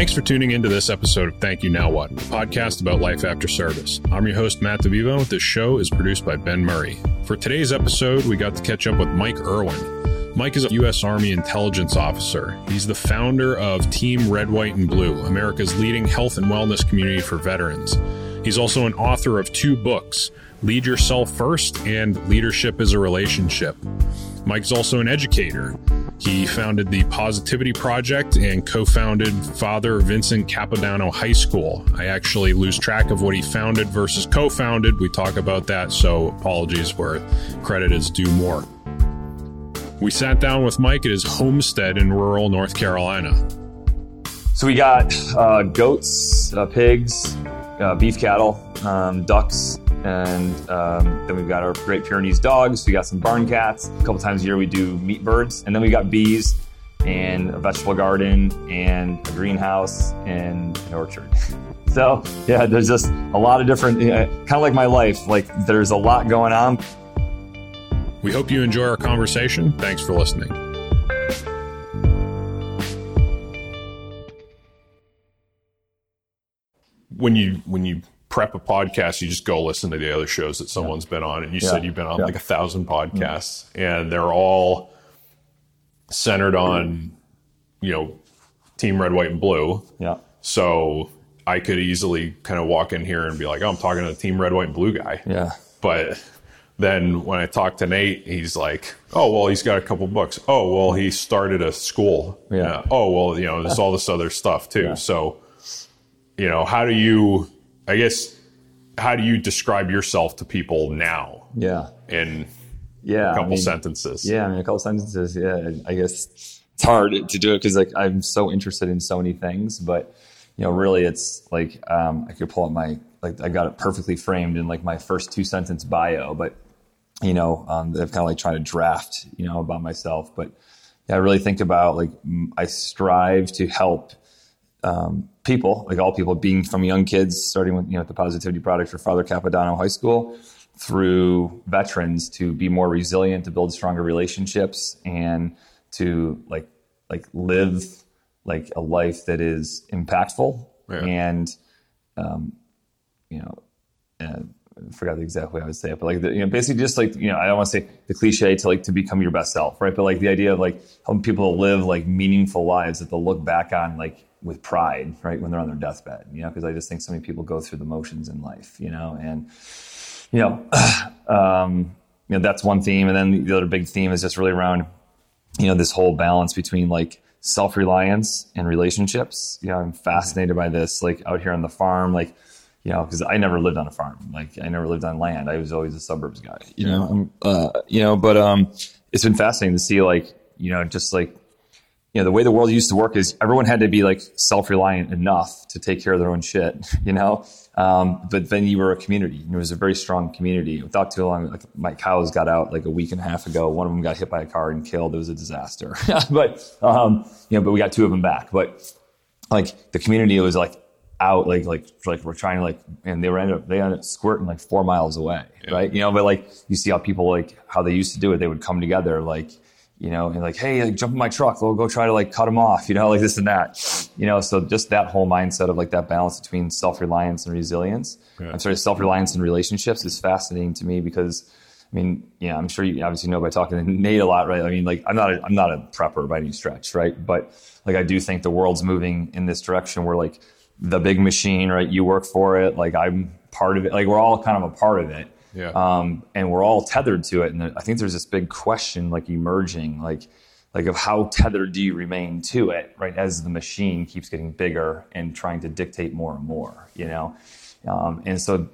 Thanks for tuning into this episode of Thank You Now What, a podcast about life after service. I'm your host, Matt DeVivo. This show is produced by Ben Murray. For today's episode, we got to catch up with Mike Erwin. Mike is a U.S. Army intelligence officer. He's the founder of Team Red, White, and Blue, America's leading health and wellness community for veterans. He's also an author of two books Lead Yourself First and Leadership is a Relationship. Mike's also an educator. He founded the Positivity Project and co founded Father Vincent Capodanno High School. I actually lose track of what he founded versus co founded. We talk about that, so apologies where credit is due more. We sat down with Mike at his homestead in rural North Carolina. So we got uh, goats, uh, pigs, uh, beef cattle, um, ducks, and um, then we've got our Great Pyrenees dogs. We got some barn cats. A couple times a year we do meat birds, and then we got bees and a vegetable garden and a greenhouse and an orchard. so yeah, there's just a lot of different, uh, kind of like my life. Like there's a lot going on. We hope you enjoy our conversation. Thanks for listening. When you when you prep a podcast, you just go listen to the other shows that someone's yeah. been on. And you yeah. said you've been on yeah. like a thousand mm-hmm. podcasts, and they're all centered on, you know, Team Red, White, and Blue. Yeah. So I could easily kind of walk in here and be like, oh, I'm talking to the Team Red, White, and Blue guy. Yeah. But then when I talk to Nate, he's like, "Oh, well, he's got a couple books. Oh, well, he started a school. Yeah. Oh, well, you know, there's all this other stuff too. So, you know, how do you I guess how do you describe yourself to people now? Yeah. In yeah, a couple I mean, sentences. Yeah, I mean a couple sentences. Yeah, I guess it's hard to do it because like I'm so interested in so many things, but you know, really, it's like um, I could pull up my like I got it perfectly framed in like my first two sentence bio, but you know, um, I've kind of like trying to draft, you know, about myself, but yeah, I really think about like I strive to help um, people, like all people, being from young kids, starting with you know the Positivity Project for Father Capodanno High School, through veterans to be more resilient, to build stronger relationships, and to like like live like a life that is impactful yeah. and um, you know. Uh, I forgot the exact way I would say it, but like the, you know, basically just like you know, I don't want to say the cliche to like to become your best self, right? But like the idea of like helping people live like meaningful lives that they'll look back on like with pride, right, when they're on their deathbed, you know, because I just think so many people go through the motions in life, you know, and, you know, um, you know, that's one theme. And then the other big theme is just really around, you know, this whole balance between like self reliance and relationships. You know, I'm fascinated by this, like out here on the farm, like, you know, because I never lived on a farm. Like, I never lived on land. I was always a suburbs guy, you know, um, uh, you know, but, um, it's been fascinating to see, like, you know, just like you know, the way the world used to work is everyone had to be like self-reliant enough to take care of their own shit, you know? Um, but then you were a community. And it was a very strong community. Without too long, like my cows got out like a week and a half ago. One of them got hit by a car and killed. It was a disaster. but, um, you know, but we got two of them back. But like the community was like out, like, like, like we're trying to like, and they were ended up, they ended up squirting like four miles away. Yeah. Right. You know, but like you see how people like, how they used to do it. They would come together like, you know, and like, hey, like, jump in my truck, we'll go try to like cut them off, you know, like this and that, you know. So just that whole mindset of like that balance between self reliance and resilience. Yeah. I'm sorry, self reliance and relationships is fascinating to me because, I mean, yeah, I'm sure you obviously know by talking to Nate a lot, right? I mean, like, I'm not, a, I'm not a prepper by any stretch, right? But like, I do think the world's moving in this direction where like the big machine, right? You work for it, like I'm part of it, like we're all kind of a part of it yeah. Um, and we're all tethered to it. And I think there's this big question like emerging, like, like of how tethered do you remain to it, right? As the machine keeps getting bigger and trying to dictate more and more, you know? Um, and so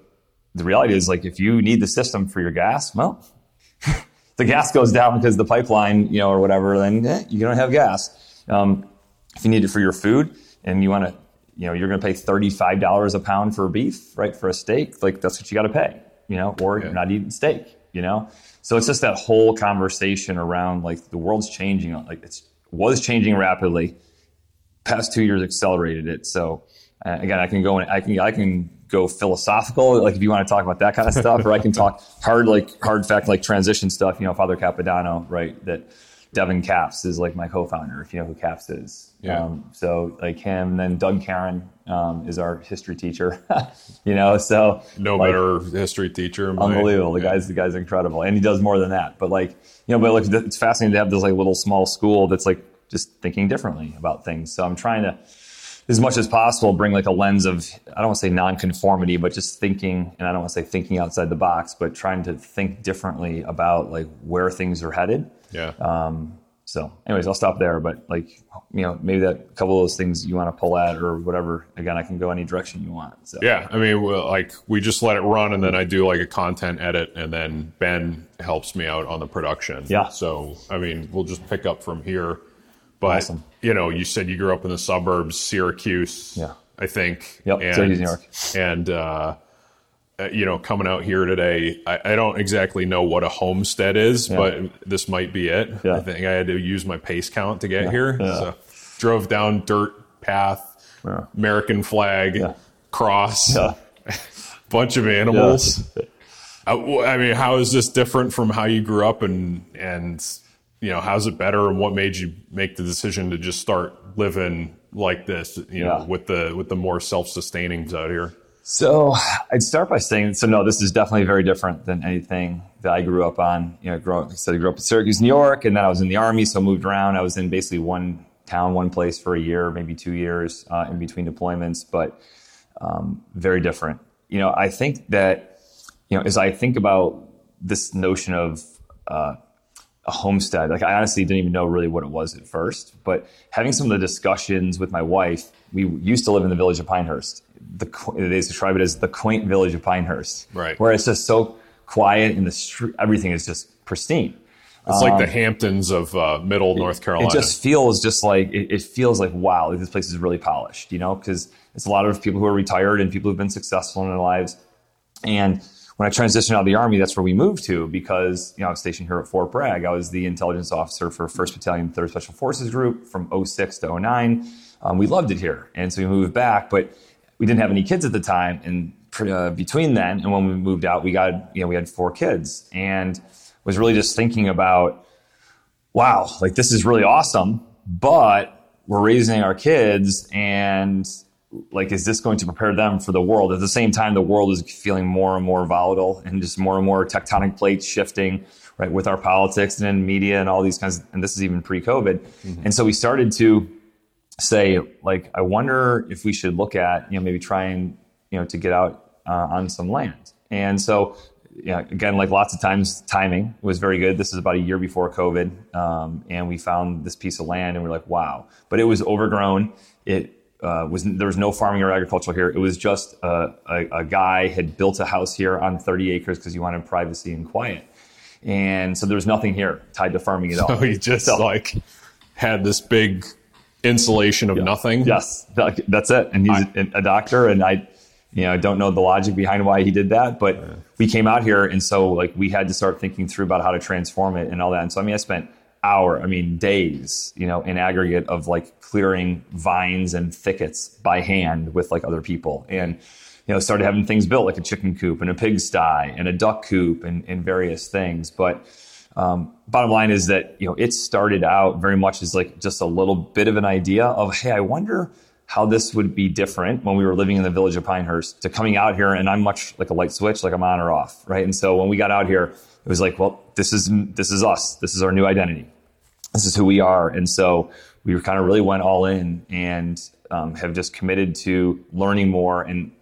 the reality is like, if you need the system for your gas, well, the gas goes down because the pipeline, you know, or whatever, then eh, you don't have gas. Um, if you need it for your food and you want to, you know, you're going to pay $35 a pound for beef, right? For a steak, like that's what you got to pay you know, or yeah. you're not eating steak, you know? So it's just that whole conversation around like the world's changing, like it was changing rapidly. Past two years accelerated it. So uh, again, I can go and I can, I can go philosophical, like if you want to talk about that kind of stuff, or I can talk hard, like hard fact, like transition stuff, you know, Father Capodanno, right? That Devin Caps is like my co-founder, if you know who Caps is. Yeah. Um, so like him, and then Doug Karen um, is our history teacher. you know, so No like, better history teacher. my- unbelievable. The yeah. guy's the guy's incredible, and he does more than that. But like you know, but like it's fascinating to have this like little small school that's like just thinking differently about things. So I'm trying to, as much as possible, bring like a lens of I don't want to say nonconformity, but just thinking, and I don't want to say thinking outside the box, but trying to think differently about like where things are headed. Yeah. Um, so, anyways, I'll stop there. But like, you know, maybe that couple of those things you want to pull at or whatever. Again, I can go any direction you want. So, Yeah, I mean, well, like we just let it run, and then I do like a content edit, and then Ben helps me out on the production. Yeah. So I mean, we'll just pick up from here. But Awesome. you know, you said you grew up in the suburbs, Syracuse. Yeah. I think. Yep, Syracuse, New York. And uh, you know, coming out here today, I, I don't exactly know what a homestead is, but this might be it. Yeah. I think I had to use my pace count to get here. Yeah. So drove down dirt path, Yeah. American flag, Yeah. cross Yeah. bunch of animals. Uh, wh- I mean, how is this different from how you grew up, and and you know, how's it better, and what made you make the decision to just start living like this? You know, with the with the more self sustainings out here. So I'd start by saying, so no, this is definitely very different than anything that I grew up on. You know, growing, like I said, I grew up in Syracuse, New York, and then I was in the army, so moved around. I was in basically one town, one place for a year, maybe two years uh, in between deployments, but um, very different. You know, I think that, you know, as I think about this notion of uh, a homestead. Like I honestly didn't even know really what it was at first, but having some of the discussions with my wife, we used to live in the village of Pinehurst. The they describe it as the quaint village of Pinehurst, Right. Where it's just so quiet and the street, everything is just pristine. It's like the Hamptons of uh, Middle North Carolina. Um, It just feels just like it, it feels like wow, this place is really polished, you know, because it's a lot of people who are retired and people who've been successful in their lives. And when I transitioned out of the army, that's where we moved to because you know I was stationed here at Fort Bragg. I was the intelligence officer for First Battalion, Third Special Forces Group from 06 to 09. Um, we loved it here, and so we moved back, but we didn't have any kids at the time. And uh, between then and when we moved out, we got you know we had four kids, and was really just thinking about wow, like this is really awesome, but we're raising our kids and like is this going to prepare them for the world at the same time the world is feeling more and more volatile and just more and more tectonic plates shifting right with our politics and in media and all these kinds and this is even pre-covid and so we started to say like i wonder if we should look at you know maybe try and you know to get out uh, on some land and so yeah, again, like lots of times, timing was very good. This is about a year before COVID, um, and we found this piece of land, and we are like, "Wow!" But it was overgrown. It uh, was there was no farming or agriculture here. It was just a, a, a guy had built a house here on 30 acres because he wanted privacy and quiet, and so there was nothing here tied to farming at all. So he just like had this big insulation of nothing. Yes, that's it. And he's a doctor, and I, you know, don't know the logic behind why he did that, but we came out here, and so like we had to start thinking through about how to transform it and all that. And so I mean, I spent hour, I mean, days, you know, in aggregate of like clearing vines and thickets by hand with like other people, and you know, started having things built like a chicken coop and a pigsty and a duck coop and, and various things, but. Um, bottom line is that you know it started out very much as like just a little bit of an idea of hey i wonder how this would be different when we were living in the village of pinehurst to coming out here and i'm much like a light switch like i'm on or off right? And so when we got out here it was like well this is this is us. This is our new identity. This is who we are. And so we kind of really went all in and um, have just committed to learning more and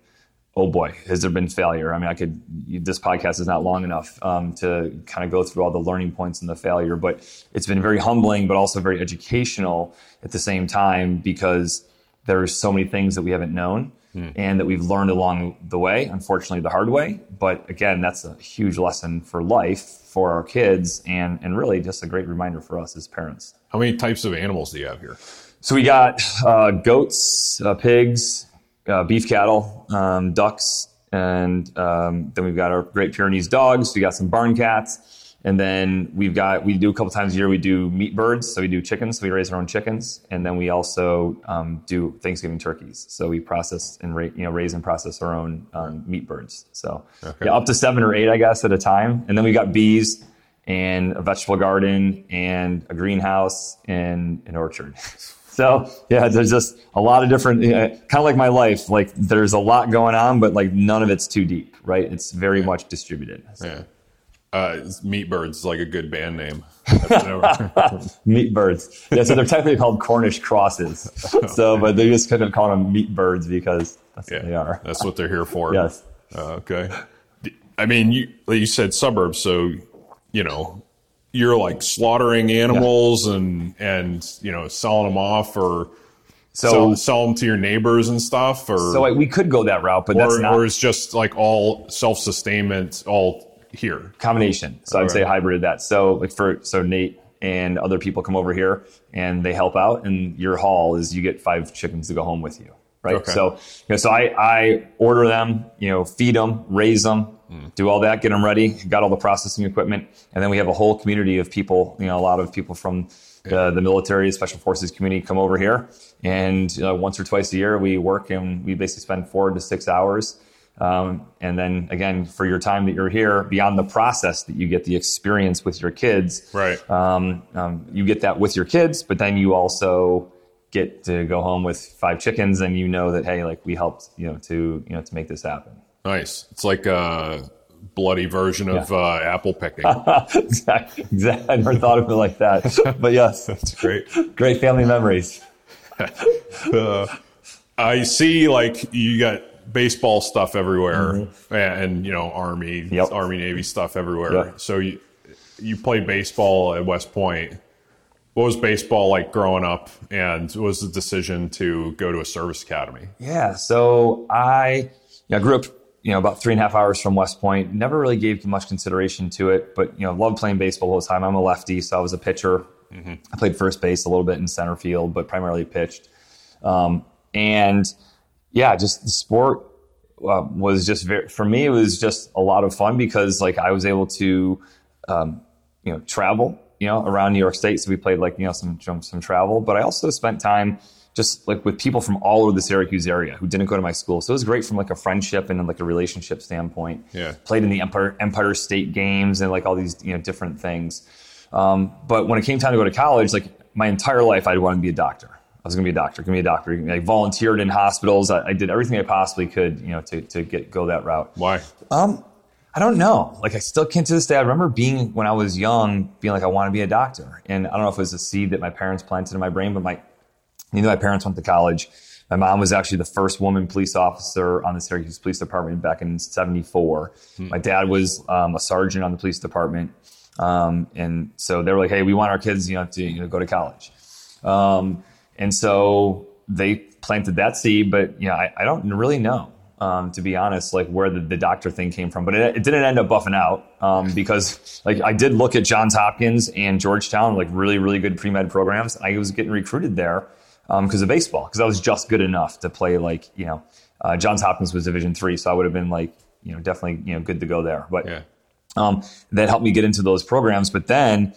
oh boy, has there been failure? I mean, I could, this podcast is not long enough um, to kind of go through all the learning points and the failure, but it's been very humbling, but also very educational at the same time because there's so many things that we haven't known and that we've learned along the way, unfortunately, the hard way. But again, that's a huge lesson for life for our kids and, and really just a great reminder for us as parents. How many types of animals do you have here? So we got uh, goats, uh, pigs, uh, beef cattle, um, ducks, and um, then we've got our Great Pyrenees dogs. We got some barn cats, and then we've got we do a couple times a year we do meat birds. So we do chickens. So we raise our own chickens, and then we also um, do Thanksgiving turkeys. So we process and ra- you know raise and process our own um, meat birds. So Okay. yeah, up to seven or eight, I guess, at a time. And then we got bees. and a vegetable garden and a greenhouse and an orchard. So yeah, there's just a lot of different, uh, kind of like my life. Like there's a lot going on, but like none of it's too deep, right? It's very yeah. much distributed. So. Yeah. Uh, Meat Birds like a good band name. meatbirds. Yeah, so they're technically called Cornish crosses. So, but they just kind of call them meatbirds because that's yeah, what they are. That's what they're here for. yes. Uh, okay. I mean, you you said suburbs, so you know you're like slaughtering animals yeah. and and you know selling them off or so sell, sell, them to your neighbors and stuff or so like, we could go that route but or, that's not or it's just like all self-sustainment all here. Combination. So i'd say hybrid that. So like for so nate and other people come over here and they help out and your haul is you get five chickens to go home with you right? Okay. so you know, so i i order them you know feed them raise them Mm. Do all that, get them ready, got all the processing equipment, and then we have a whole community of people. You know, a lot of people from the, the military, special forces community come over here, and uh, once or twice a year we work and we basically spend four to six hours. Um, and then again, for your time that you're here, beyond the process that you get the experience with your kids, right? Um, um, you get that with your kids, but then you also get to go home with five chickens, and you know that hey, like we helped, you know, to you know to make this happen. Nice. It's like a bloody version of uh, apple picking. exactly. exactly. I never thought of it like that. But yes, that's great. Great family memories. uh, I see, like you got baseball stuff everywhere, mm-hmm. and, and, you know, army, yep. army, navy stuff everywhere. Yep. So you you played baseball at West Point. What was baseball like growing up, and what was the decision to go to a service academy? Yeah, so I, yeah, I grew up you know, about three and a half hours from West Point. Never really gave much consideration to it, but you know, loved playing baseball all the time. I'm a lefty, so I was a pitcher. Mm-hmm. I played first base a little bit in center field, but primarily pitched. Um, and yeah, just the sport uh, was just very, for me. It was just a lot of fun because like I was able to, um, you know, travel, you know, around New York State. So we played like you know some some travel, but I also spent time just like with people from all over the Syracuse area who didn't go to my school. So it was great from like a friendship and like a relationship standpoint. Yeah. Played in the Empire Empire State games and like all these you know different things. Um, but when it came time to go to college, like my entire life, I wanted to be a doctor. I was going to be a doctor. Going to be a doctor. I volunteered in hospitals. I, I, did everything I possibly could, you know, to to get go that route. Why? Um, I don't know. Like I still can't to this day. I remember being when I was young, being like I want to be a doctor, and I don't know if it was a seed that my parents planted in my brain, but my you know, my parents went to college. My mom was actually the first woman police officer on the Syracuse Police Department back in '74. Hmm. My dad was um, a sergeant on the police department, um, and so they were like, "Hey, we want our kids, you know, to you know, go to college." Um, and so they planted that seed, but you know, I, I don't really know, um, to be honest, like where the, the doctor thing came from. But it, it didn't end up buffing out um, because, like, I did look at Johns Hopkins and Georgetown, like really, really good pre med programs. I was getting recruited there because um, of baseball because I was just good enough to play like you know uh, Johns Hopkins was Division three, so I would have been like you know definitely you know good to go there. But yeah. um, that helped me get into those programs. But then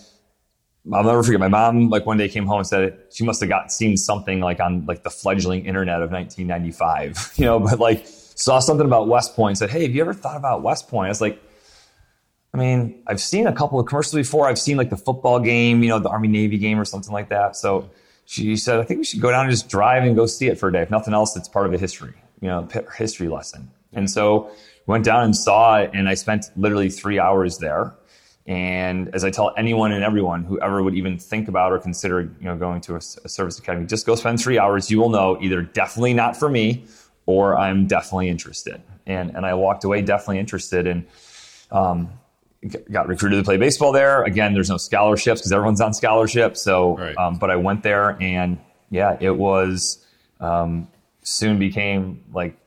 I'll never forget my mom like one day came home and said she must have got seen something like on like the fledgling internet of 1995, you know, but like saw something about West Point. Said, hey, have you ever thought about West Point? I was like. I mean, I've seen a couple of commercials before. I've seen like the football game, you know, the Army Navy game or something like that. So she said, I think we should go down and just drive and go see it for a day. If nothing else, it's part of a history, you know, history lesson. And so went down and saw it, and I spent literally three hours there. And as I tell anyone and everyone who ever would even think about or consider, you know, going to a, a service academy, just go spend three hours. You will know either definitely not for me, or I'm definitely interested. And and I walked away definitely interested. And um, got recruited to play baseball there. Again, there's no scholarships because everyone's on scholarship. So, right. um, but I went there and yeah, it was um, soon became like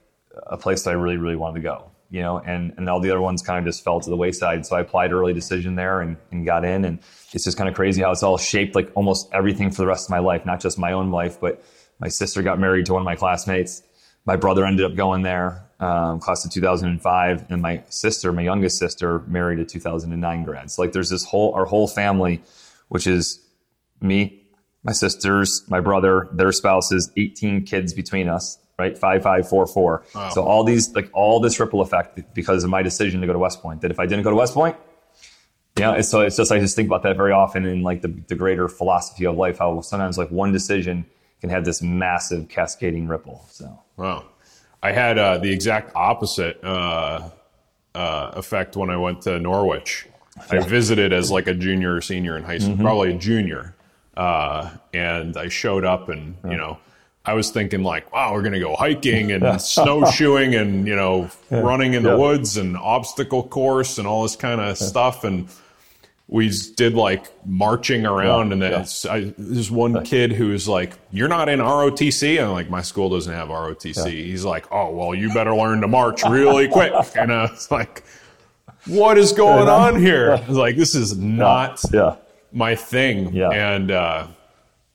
a place that I really, really wanted to go. You know, and and all the other ones kind of just fell to the wayside. So I applied early decision there and, and got in. And it's just kind of crazy how it's all shaped like almost everything for the rest of my life, not just my own life, but my sister got married to one of my classmates. My brother ended up going there um, class of 2005, and my sister, my youngest sister, married a 2009 grad. So like, there's this whole our whole family, which is me, my sisters, my brother, their spouses, 18 kids between us, right? Five, five, four, four. Wow. So all these, like all this ripple effect because of my decision to go to West Point. That if I didn't go to West Point, Yeah, it's, so it's just I just think about that very often in like the, the greater philosophy of life. How sometimes like one decision can have this massive cascading ripple. So Wow. I had uh, the exact opposite uh, uh, effect when I went to Norwich. I visited as like a junior or senior in high school, probably a junior. Uh, and I showed up and, you know, I was thinking like, wow, we're going to go hiking and snowshoeing and, you know, running in the woods and obstacle course and all this kind of stuff. And we did like marching around Yeah, and then yeah. I, there's one kid who's like, you're not in ROTC. I'm like, my school doesn't have ROTC. He's like, oh, well, you better learn to march really quick. And I was like, what is going on here? I was like, this is not yeah, my thing. Yeah. And, uh,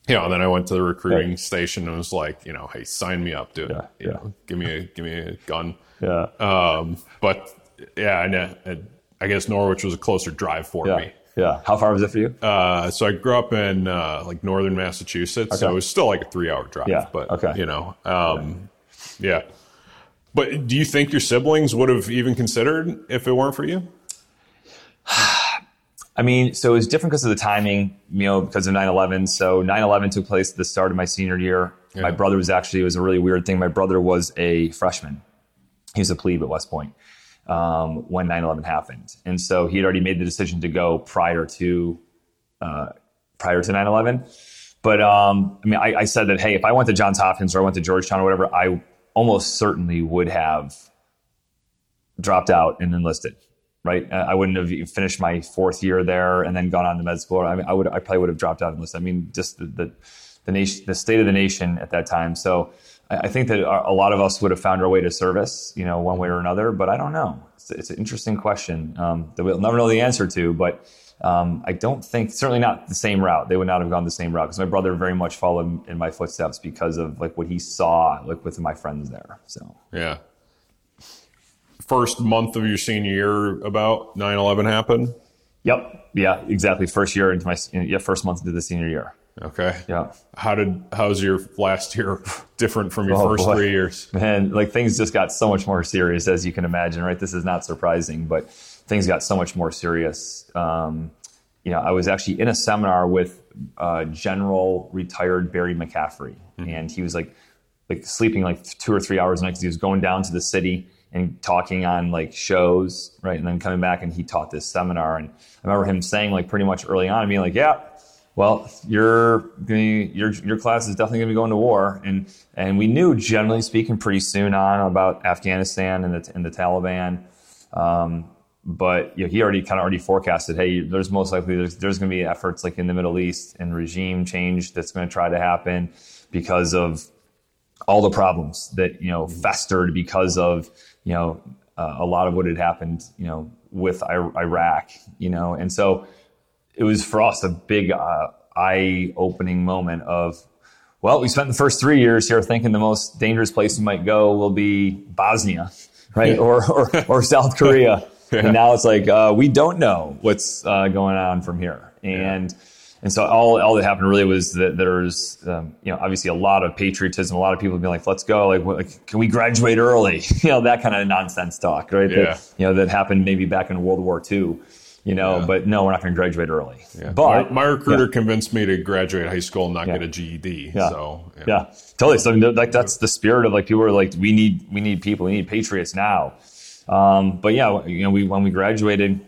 you know, and then I went to the recruiting station and was like, you know, hey, sign me up, dude. Yeah, You yeah. know, give me a, give me a gun. yeah, Um, but yeah, and, uh, I guess Norwich was a closer drive for yeah, me. Yeah. How far was it for you? Uh, so I grew up in uh, like northern Massachusetts, so it was still like a three-hour drive. Yeah, But okay. you know, um, yeah. But do you think your siblings would have even considered if it weren't for you? I mean, so it was different because of the timing, you know, because of 9-11. So 9-11 took place at the start of my senior year. My brother was actually, it was a really weird thing. My brother was a freshman. He was a plebe at West Point um, when 9-11 happened. And so he had already made the decision to go prior to, uh, prior to 9-11. But um, I mean, I, I said that, hey, if I went to Johns Hopkins or I went to Georgetown or whatever, I almost certainly would have dropped out and enlisted. Right, Uh, I wouldn't have finished my fourth year there and then gone on to med school. I mean, I would, I probably would have dropped out and enlisted. I mean, just the the, the nation, the state of the nation at that time. So I, think that a a lot of us would have found our way to service, you know, one way or another. But I don't know. It's, it's an interesting question um, that we'll never know the answer to. But um, I don't think, certainly not the same route. They would not have gone the same route because my brother very much followed in my footsteps because of like what he saw, like with my friends there. So. Yeah. First month of your senior year, about 9-11 happened. Yep. Yeah. Exactly. First year into my yeah first month into the senior year. Okay. Yeah. How did how's your last year different from your Oh, first boy. three years? Man, like things just got so much more serious, as you can imagine. Right. This is not surprising, but things got so much more serious. Um, you know, I was actually in a seminar with uh, General retired Barry McCaffrey, and he was like like sleeping like two or three hours a night because he was going down to the city and talking on like shows, right? And then coming back and he taught this seminar. And I remember him saying like pretty much early on, being like, "Yeah, well, your your your class is definitely going to be going to war." And and we knew, generally speaking, pretty soon on about Afghanistan and the and the Taliban. Um, but you know, he already kind of already forecasted, hey, there's most likely there's, there's going to be efforts like in the Middle East and regime change that's going to try to happen because of all the problems that you know festered because of you know uh, a lot of what had happened you know with I- Iraq you know and so it was for us a big uh, eye-opening moment of well we spent the first three years here thinking the most dangerous place we might go will be Bosnia right or, or or South Korea and now it's like uh, we don't know what's uh, going on from here and and so all, all that happened really was that there's, um, you know, obviously a lot of patriotism. A lot of people being like, let's go. Like, what, like can we graduate early? you know, that kind of nonsense talk, right? Yeah. That, you know, that happened maybe back in World War II, you know, Yeah. but no, we're not going to graduate early. Yeah. But my, my recruiter convinced me to graduate high school and not Yeah. get a GED. Yeah. So yeah, totally. So like that's the spirit of like people are like, we need, we need people, we need patriots now. Um, but yeah, you know, we, when we graduated,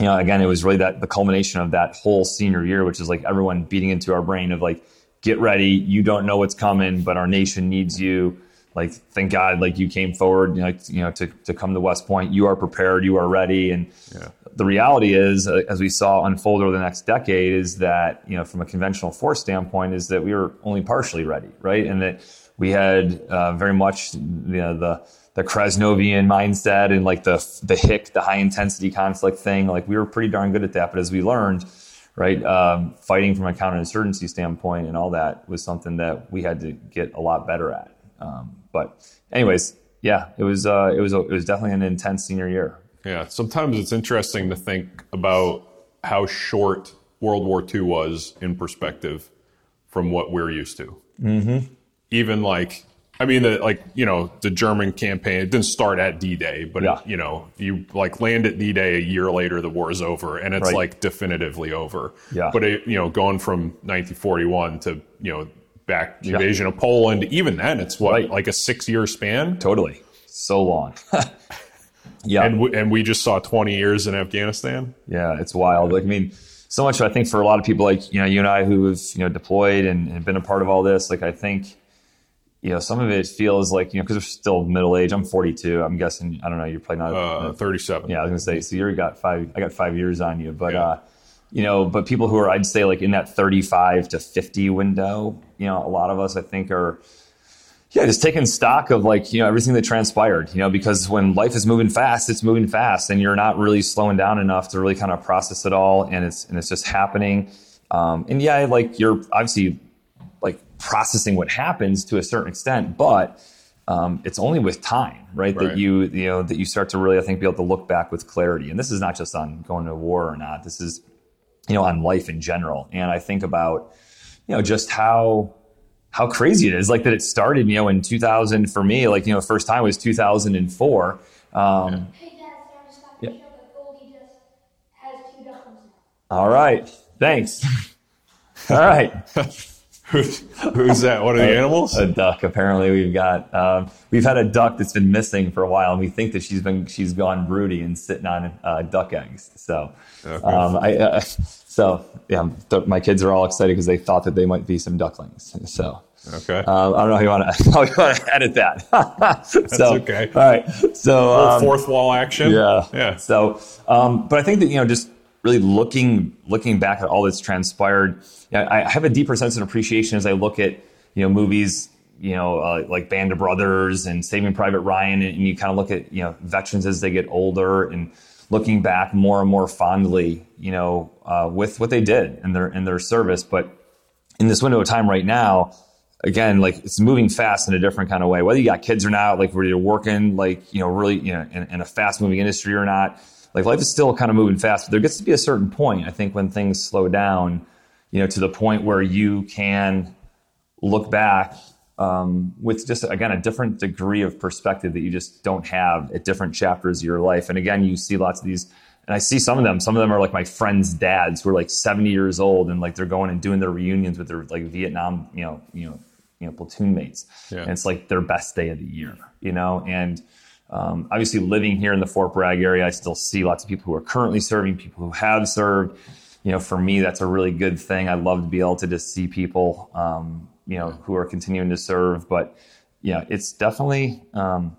you know, again, it was really that the culmination of that whole senior year, which is like everyone beating into our brain of like, get ready. You don't know what's coming, but our nation needs you. Like, thank God, like you came forward, you know, like, you know, to, to come to West Point. You are prepared. You are ready. And Yeah. The reality is, uh, as we saw unfold over the next decade, is that you know, from a conventional force standpoint, is that we were only partially ready, right? And that we had uh, very much, you know, the the Krasnovian mindset and like the the hick, the high intensity conflict thing. Like we were pretty darn good at that. But as we learned, right, um, fighting from a counterinsurgency standpoint and all that was something that we had to get a lot better at. Um, but anyways, yeah, it was uh, it was it was definitely an intense senior year. Yeah, sometimes it's interesting to think about how short World War II was in perspective from what we're used to. Mm-hmm. Even like I mean, the, like you know, the German campaign it didn't start at D-Day, but Yeah. it, you know, you like land at D-Day a year later, the war's over, and it's Right. like definitively over. Yeah. But it, you know, going from 1941 to you know back the invasion of Poland, even then, it's what Right. like a six-year span, Totally. So long. yeah. and we, and we just saw 20 years in Afghanistan. Yeah, it's wild. Like, I mean, so much. I think for a lot of people, like you know, you and I, who have you know deployed and, and been a part of all this, like I think, you know, some of it feels like you know because we're still middle age. I'm 42. I'm guessing. I don't know. You're probably not. Uh, 37. yeah, I was gonna say. So you got five. I got five years on you, but. Yeah. uh you know, but people who are, I'd say, like in that 35 to 50 window, you know, a lot of us, I think, are, yeah, just taking stock of like, you know, everything that transpired, you know, because when life is moving fast, it's moving fast and you're not really slowing down enough to really kind of process it all. And it's, and it's just happening. Um, and yeah, like you're obviously like processing what happens to a certain extent, but um, it's only with time, right, Right. That you, you know, that you start to really, I think, be able to look back with clarity. And this is not just on going to war or not. This is, you know, on life in general. And I think about, you know, just how how crazy it is. Like that it started, you know, in 2000 for me. Like you know, the first time was 2004. Um, Hey Dad, sorry to stop the show, but Goldie just has two ducklings now. All right, thanks. All right, Who's, who's that? One of the animals? a duck. Apparently, we've got um, we've had a duck that's been missing for a while, and we think that she's been she's gone broody and sitting on uh, duck eggs. So, Okay. um, I uh, so yeah, th- my kids are all excited because they thought that they might be some ducklings. So. Okay. Um, I don't know how you want to how you want to edit that. so, okay. All right. So um, fourth wall action. yeah, Yeah. So, um, but I think that you know, just really looking looking back at all that's transpired, yeah, I have a deeper sense of appreciation as I look at you know movies, you know, uh, like Band of Brothers and Saving Private Ryan, and you kind of look at you know veterans as they get older and looking back more and more fondly, you know, uh, with what they did in their in their service, but in this window of time right now, again, like it's moving fast in a different kind of way. Whether you got kids or not, like whether you're working, like you know, really, you know, in, in a fast moving industry or not, like life is still kind of moving fast. But there gets to be a certain point, I think, when things slow down, you know, to the point where you can look back um, with just again a different degree of perspective that you just don't have at different chapters of your life. And again, you see lots of these, and I see some of them. Some of them are like my friends' dads who are like 70 years old, and like they're going and doing their reunions with their like Vietnam, you know, you know, you know, platoon mates. Yeah. And it's like their best day of the year, you know, and. Um, obviously, living here in the Fort Bragg area, I still see lots of people who are currently serving, people who have served. You know, for me, that's a really good thing. I love to be able to just see people, um, you know, who are continuing to serve. But yeah, it's definitely um,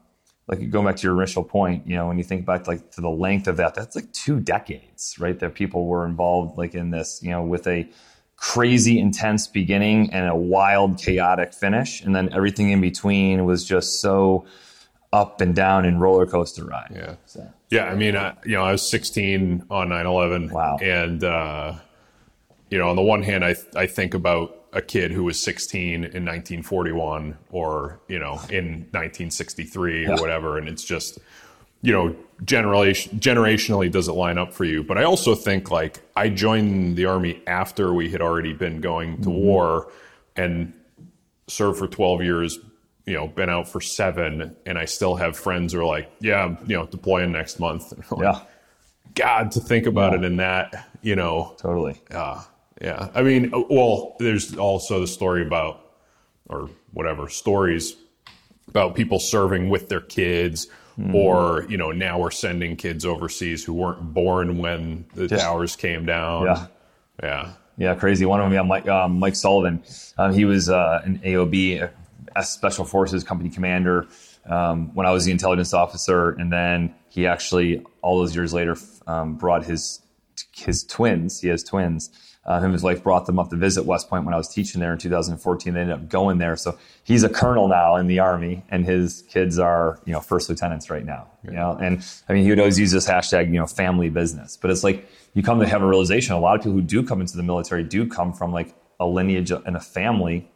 like going back to your initial point. You know, when you think back like to the length of that, that's like two decades, right? That people were involved like in this, you know, with a crazy intense beginning and a wild chaotic finish, and then everything in between was just so up and down and roller coaster ride. Yeah. So, Yeah, I mean, I, you know, I was 16 on 9/11. Wow. And uh, you know, on the one hand, I I think about a kid who was 16 in 1941, or you know, in 1963 or Yeah. whatever, and it's just, you know, generation generationally does it line up for you? But I also think like I joined the army after we had already been going to war, and served for 12 years you know been out for seven and i still have friends who are like yeah you know deploying next month Like, yeah, god to think about Yeah. it in that you know totally. uh, yeah i mean uh, well there's also the story about or whatever stories about people serving with their kids Mm-hmm. or you know now we're sending kids overseas who weren't born when the Yeah. towers came down Yeah. yeah Yeah, crazy. One of them, yeah, Mike, um, Mike Sullivan. Um, he was uh, an AOB, S Special Forces Company Commander um, when I was the intelligence officer, and then he actually, all those years later, um, brought his his twins. He has twins. Uh, him and his wife brought them up to visit West Point when I was teaching there in 2014. They ended up going there, so he's a colonel now in the army, and his kids are you know first lieutenants right now. You know, and I mean he would always use this hashtag you know family business, but it's like you come to have a realization. A lot of people who do come into the military do come from like a lineage and a family.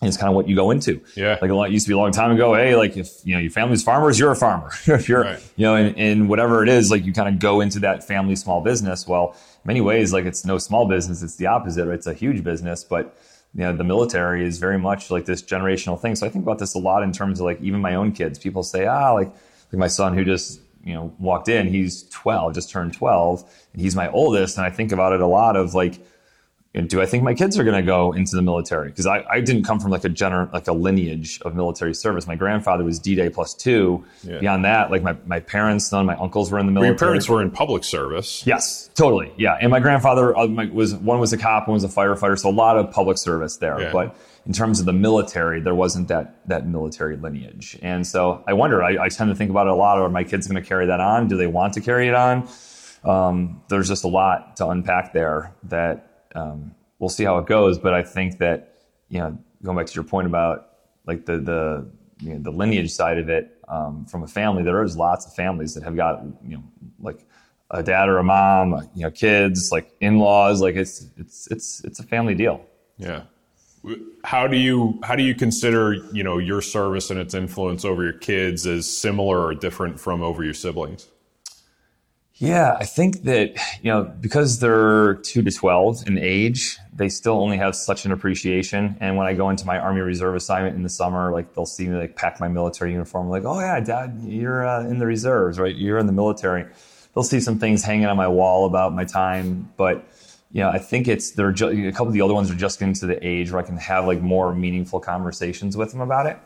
And it's kind of what you go into. Yeah. Like a lot used to be a long time ago. Hey, like if you know your family's farmers, you're a farmer. if you're Right. you know, in, in whatever it is, like you kind of go into that family small business. Well, many ways, like it's no small business, it's the opposite. Right? It's a huge business, but you know, the military is very much like this generational thing. So I think about this a lot in terms of like even my own kids. People say, ah, like, like my son who just you know walked in, he's 12, just turned 12, and he's my oldest. And I think about it a lot of like, do I think my kids are going to go into the military? Because I, I didn't come from like a gener- like a lineage of military service. My grandfather was D Day plus two. Yeah. Beyond that, like my, my parents, none of my uncles were in the Well, military. your parents were in public service. Yes, totally. Yeah, and my grandfather uh, my, was one was a cop, one was a firefighter, so a lot of public service there. Yeah. But in terms of the military, there wasn't that that military lineage, and so I wonder. I, I tend to think about it a lot. Are my kids going to carry that on? Do they want to carry it on? Um, there's just a lot to unpack there. That um, we'll see how it goes. But I think that you know, going back to your point about like the the you know, the lineage side of it um, from a family, there is lots of families that have got you know like a dad or a mom, you know, kids, like in-laws, like it's it's it's it's a family deal. Yeah. How do you how do you consider you know your service and its influence over your kids as similar or different from over your siblings? Yeah, I think that you know because they're two to twelve in age, they still only have such an appreciation. And when I go into my Army Reserve assignment in the summer, like they'll see me like pack my military uniform, like, oh yeah, Dad, you're uh, in the reserves, right? You're in the military. They'll see some things hanging on my wall about my time, but you know, I think it's they're ju- a couple of the other ones are just getting to the age where I can have like more meaningful conversations with them about it,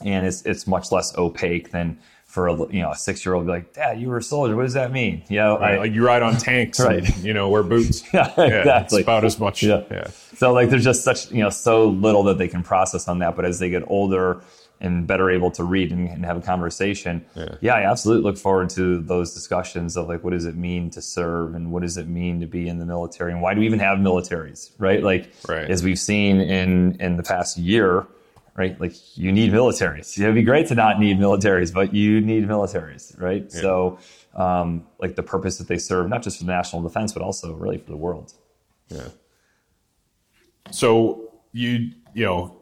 and it's it's much less opaque than for a you know a six year old be like, Dad, you were a soldier. What does that mean? You know, I, like you ride on tanks, Right. And, you know, wear boots. Yeah, exactly. It's about as much. Yeah. yeah. So like there's just such you know so little that they can process on that. But as they get older and better able to read and, and have a conversation, Yeah. I absolutely look forward to those discussions of like what does it mean to serve and what does it mean to be in the military and why do we even have militaries, right? Like Right. as we've seen in in the past year. Right, like you need militaries. It'd be great to not need militaries, but you need militaries, right? So, um, like the purpose that they serve, not just for the national defense, but also really for the world. Yeah. So you you know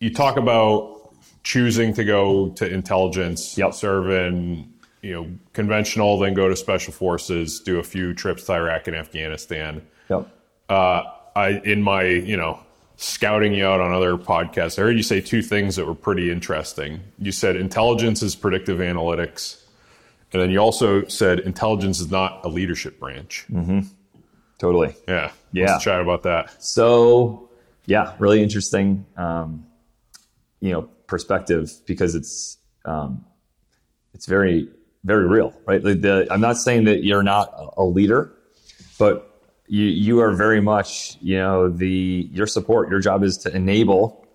you talk about choosing to go to intelligence, Yep. serve in you know conventional, then go to special forces, do a few trips to Iraq and Afghanistan. Yep. Uh, I in my you know scouting you out on other podcasts, I heard you say two things that were pretty interesting. You said intelligence is predictive analytics, and then you also said intelligence is not a leadership branch. Totally. Yeah, Yeah. Let's chat about that. So, yeah, really interesting, um, you know, perspective because it's um, it's very very real, right? Like the, I'm not saying that you're not a leader, but you you are very much, you know, the your support. Your job is to enable,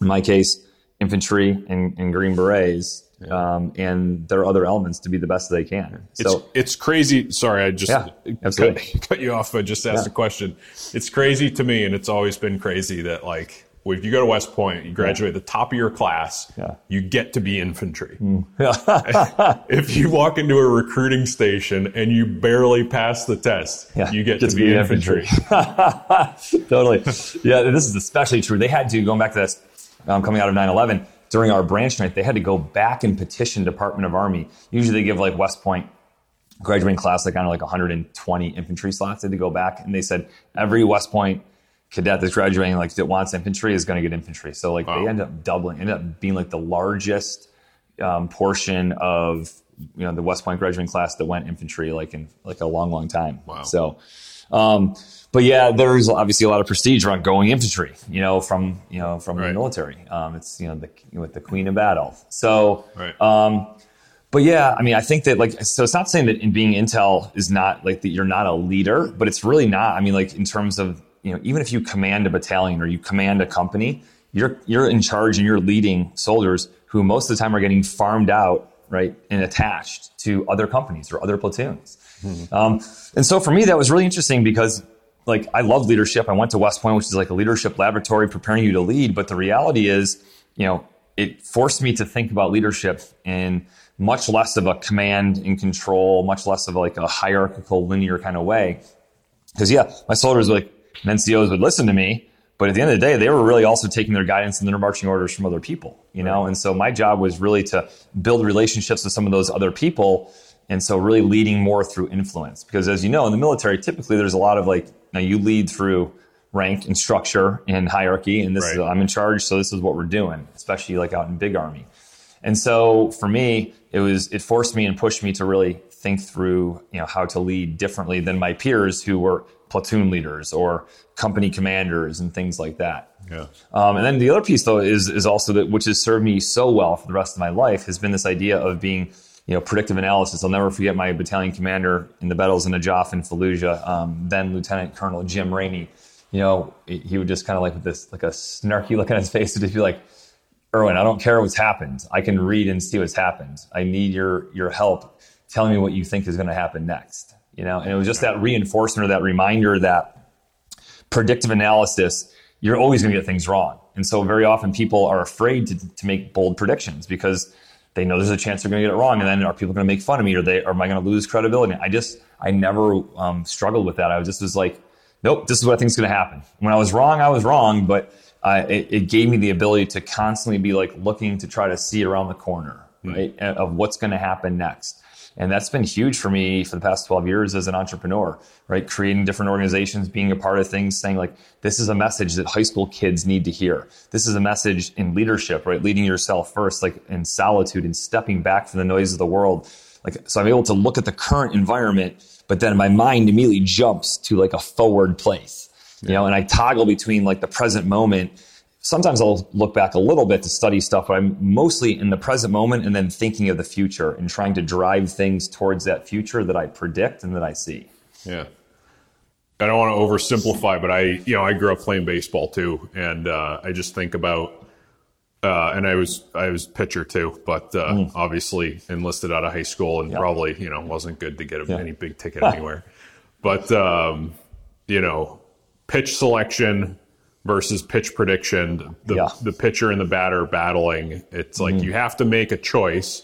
in my case, infantry and, and Green Berets. Um, and there are other elements to be the best they can. It's, So, it's crazy. Sorry, I just Yeah, cut, cut you off. I just asked Yeah. a question. It's crazy to me, and it's always been crazy that like if you go to West Point, you graduate the top of your class, Yeah. Mm. you get to be infantry. if you walk into a recruiting station and you barely pass the test, Yeah, you get get to be, infantry. totally. Yeah, this is especially true. They had to, going back to this, um, coming out of 9 11, during our branch night, they had to go back and petition Department of Army. Usually they give like West Point graduating class like, I don't know, like 120 infantry slots. They had to go back and they said every West Point cadet that's graduating like that wants infantry is going to get infantry. So like Wow. they end up doubling, end up being like the largest um, portion of you know the West Point graduating class that went infantry like in like a long, long time. Wow. So, um, but yeah, there's obviously a lot of prestige around going infantry. You know, from you know from the military. Um, it's you know the with the Queen of Battle. So. Right. Um, but yeah, I mean, I think that like, so it's not saying that in being Intel is not like that you're not a leader, but it's really not. I mean, like in terms of, you know, even if you command a battalion or you command a company, you're, you're in charge and you're leading soldiers who most of the time are getting farmed out, right, and attached to other companies or other platoons. Um, and so for me, that was really interesting because like I love leadership. I went to West Point, which is like a leadership laboratory preparing you to lead. But the reality is, you know, it forced me to think about leadership in much less of a command and control, much less of like a hierarchical linear kind of way. Because yeah, my soldiers were like and NCOs would listen to me, but at the end of the day, they were really also taking their guidance and their marching orders from other people, you know. And so my job was really to build relationships with some of those other people, and so really leading more through influence. Because as you know, in the military, typically there's a lot of like now you lead through rank and structure and hierarchy, and this is, I'm in charge, so this is what we're doing, especially like out in big army. And so for me, it was it forced me and pushed me to really think through, you know, how to lead differently than my peers who were platoon leaders or company commanders and things like that. Yeah. Um, and then the other piece, though, is is also that which has served me so well for the rest of my life has been this idea of being, you know, predictive analysis. I'll never forget my battalion commander in the battles in Najaf and Fallujah, um, then Lieutenant Colonel Jim Rainey. You know, he would just kind of like with this like a snarky look on his face, would just be like, "Erwin, I don't care what's happened. I can read and see what's happened. I need your your help. Telling me what you think is going to happen next." You know, and it was just that reinforcement or that reminder that predictive analysis, you're always going to get things wrong. And so very often people are afraid to, to make bold predictions because they know there's a chance they're going to get it wrong. And then are people going to make fun of me or they, or am I going to lose credibility? I just, I never um, struggled with that. I was just was like, nope, this is what I think is going to happen. When I was wrong, I was wrong, but uh, it, it gave me the ability to constantly be like looking to try to see around the corner, right, of what's going to happen next. And that's been huge for me for the past 12 years as an entrepreneur, right? Creating different organizations, being a part of things, saying like, this is a message that high school kids need to hear. This is a message in leadership, right? Leading yourself first, like in solitude and stepping back from the noise of the world. Like, so I'm able to look at the current environment, but then my mind immediately jumps to like a forward place, you know, and I toggle between like the present moment sometimes I'll look back a little bit to study stuff, but I'm mostly in the present moment and then thinking of the future and trying to drive things towards that future that I predict and that I see. Yeah. I don't want to oversimplify, but I, you know, I grew up playing baseball too, and uh, I just think about, uh, and I was I was pitcher too, but uh, obviously enlisted out of high school and Mm. Yeah. probably you know wasn't good to get Yeah. any big ticket anywhere, but um, you know, pitch selection versus pitch prediction, the Yeah. Mm-hmm. the pitcher and the batter battling. It's like you have to make a choice.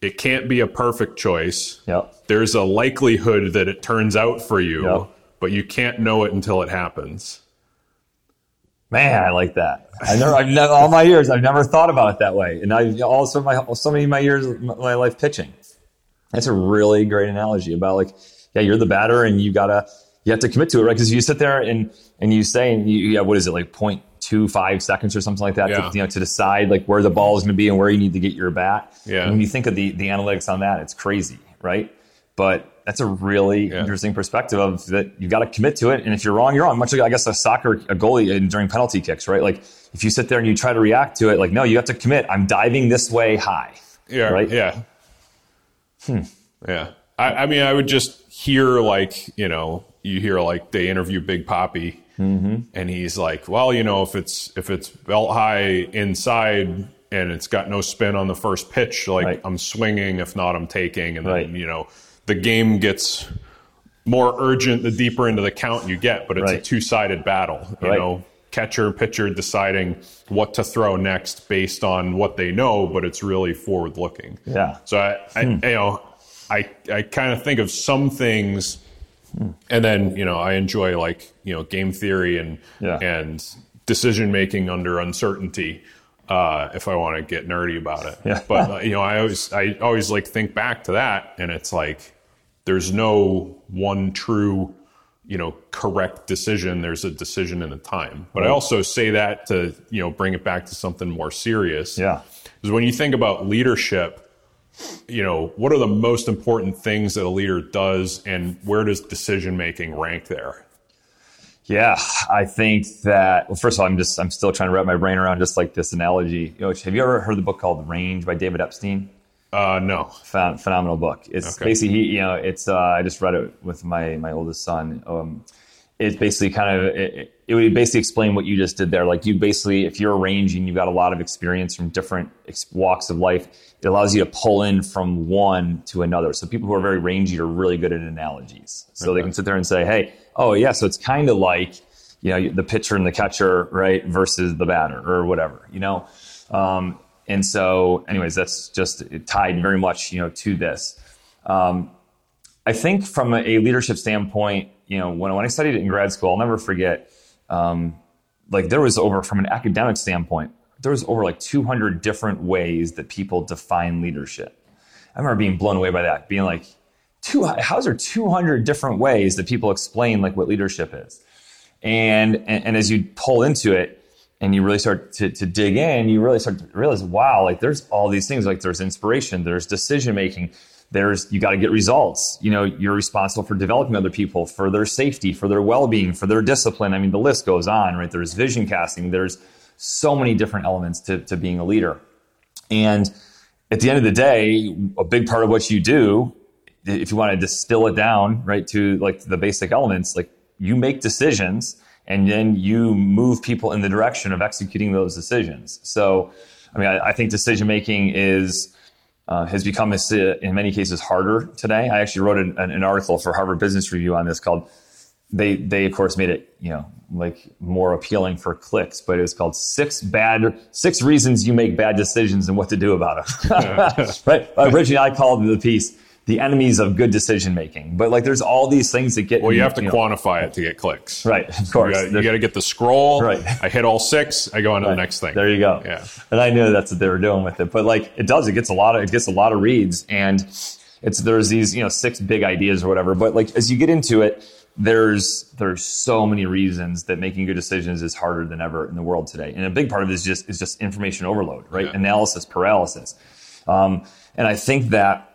It can't be a perfect choice Yep. there's a likelihood that it turns out for you, Yeah. but you can't know it until it happens. Man, I like that. I never, I've never, all my years, I've never thought about it that way. And I also my, so many of my years, of my life pitching. That's a really great analogy about like, yeah, you're the batter and you gotta, you have to commit to it, right? Because if you sit there and, and you say, and you, yeah, what is it, like 0.25 seconds or something like that, Yeah. to, you know, to decide like where the ball is going to be and where you need to get your bat. Yeah. And when you think of the, the analytics on that, it's crazy, right? But that's a really Yeah. interesting perspective of that you've got to commit to it. And if you're wrong, you're wrong. Much like I guess a soccer a goalie in, during penalty kicks, right? Like if you sit there and you try to react to it, like no, you have to commit. I'm diving this way high. Yeah. Right? Yeah. Hmm. Yeah. I, I mean, I would just hear like, you know, you hear like they interview Big Papi and he's like, well, you know, if it's, if it's belt high inside and it's got no spin on the first pitch, like Right. I'm swinging. If not, I'm taking. And Right. then, you know, the game gets more urgent the deeper into the count you get, but it's a two sided battle, you Right. know, catcher, pitcher deciding what to throw next based on what they know, but it's really forward looking. Yeah. So I, I Hmm. you know, I I kind of think of some things, Hmm. and then you know I enjoy like you know game theory and Yeah. and decision making under uncertainty. Uh, if I want to get nerdy about it, Yeah. but uh, you know I always I always like think back to that, and it's like there's no one true you know correct decision there's a decision and a time but i also say that to you know bring it back to something more serious Yeah. because when you think about leadership, you know, what are the most important things that a leader does and where does decision making rank there? Yeah, I think that. Well, first of all, I'm just I'm still trying to wrap my brain around just like this analogy. You know, have you ever heard the book called Range by David Epstein? Uh, no. Phen- phenomenal book. It's Okay. basically he, you know, it's uh, I just read it with my my oldest son. Um, it's basically kind of it, it would basically explain what you just did there. Like you basically, if you're arranging, you've got a lot of experience from different ex- walks of life. It allows you to pull in from one to another. So people who are very rangy are really good at analogies. So they can sit there and say, "Hey, oh yeah, so it's kind of like you know the pitcher and the catcher, right, versus the batter or whatever, you know." Um, and so, anyways, that's just tied very much, you know, to this. Um, I think from a leadership standpoint, you know, when, when I studied it in grad school, I'll never forget, um, like there was over, from an academic standpoint, there was over like 200 different ways that people define leadership. I remember being blown away by that, being like, two, how's there 200 different ways that people explain like what leadership is? And, and, and as you pull into it and you really start to, to dig in, you really start to realize, wow, like there's all these things. Like there's inspiration, there's decision making, there's you got to get results. You know, you're responsible for developing other people, for their safety, for their well-being, for their discipline. I mean, the list goes on, right? There's vision casting. There's so many different elements to, to being a leader. And at the end of the day, a big part of what you do, if you want to distill it down, right, to like the basic elements, like you make decisions and then you move people in the direction of executing those decisions. So, I mean, I, I think decision making is uh, has become in many cases harder today. I actually wrote an, an, article for Harvard Business Review on this called. They they of course made it you know like more appealing for clicks, but it was called six bad six reasons you make bad decisions and what to do about them. right? Originally, I called the piece the enemies of good decision making. But like, there's all these things that get. Well, you have to you quantify know, it to get clicks. Right, of course. You got to get the scroll. Right. I hit all six. I go on to right. the next thing. There you go. Yeah. And I knew that's what they were doing with it. But like, it does. It gets a lot of. It gets a lot of reads, and it's there's these you know six big ideas or whatever. But like, as you get into it. There's there's so many reasons that making good decisions is harder than ever in the world today, and a big part of it is just is just information overload, right? Yeah. Analysis paralysis, um, and I think that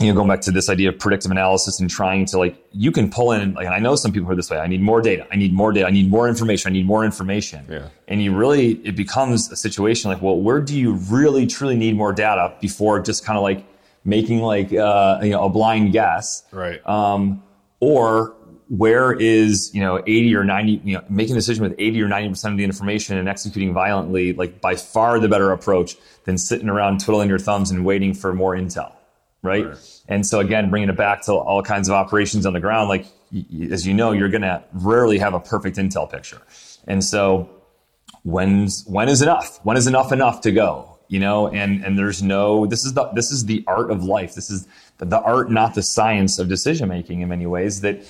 you know, going back to this idea of predictive analysis and trying to like, you can pull in, like, and I know some people are this way. I need more data. I need more data. I need more information. I need more information. Yeah. And you really, it becomes a situation like, well, where do you really truly need more data before just kind of like making like, uh, you know, a blind guess? Right. Um, or where is, you know, 80 or 90, you know, making a decision with 80 or 90% of the information and executing violently, like by far the better approach than sitting around twiddling your thumbs and waiting for more intel right? right? And so again, bringing it back to all kinds of operations on the ground, like as you know, you're going to rarely have a perfect intel picture. And so when's when is enough? When is enough enough to go? You know, and and there's no this is the this is the art of life. This is the, the art, not the science of decision making in many ways. That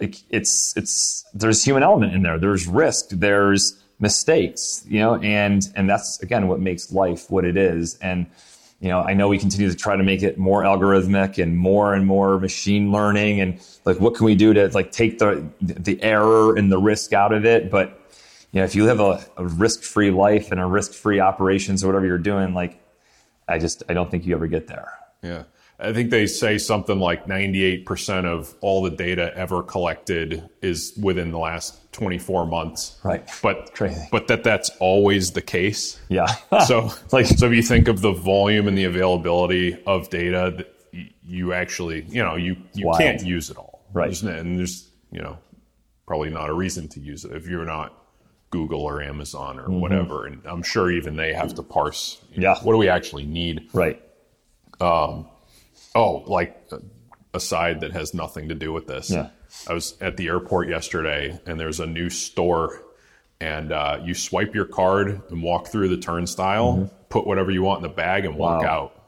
like it's it's there's human element in there. There's risk. There's mistakes. You know, and and that's again what makes life what it is. And you know, I know we continue to try to make it more algorithmic and more and more machine learning and like what can we do to like take the the error and the risk out of it. But you know, if you live a, a risk-free life and a risk-free operations or whatever you're doing, like I just I don't think you ever get there. Yeah. I think they say something like 98% of all the data ever collected is within the last 24 months. Right. But Crazy. but that that's always the case. Yeah. so like so if you think of the volume and the availability of data you actually, you know, you you Wild. can't use it all. Right. and there's, you know, probably not a reason to use it if you're not Google or Amazon or mm-hmm. whatever. And I'm sure even they have to parse. Yeah. Know, what do we actually need? Right. Um, Oh, like a side that has nothing to do with this. Yeah. I was at the airport yesterday and there's a new store and uh, you swipe your card and walk through the turnstile, mm-hmm. put whatever you want in the bag and walk wow. out.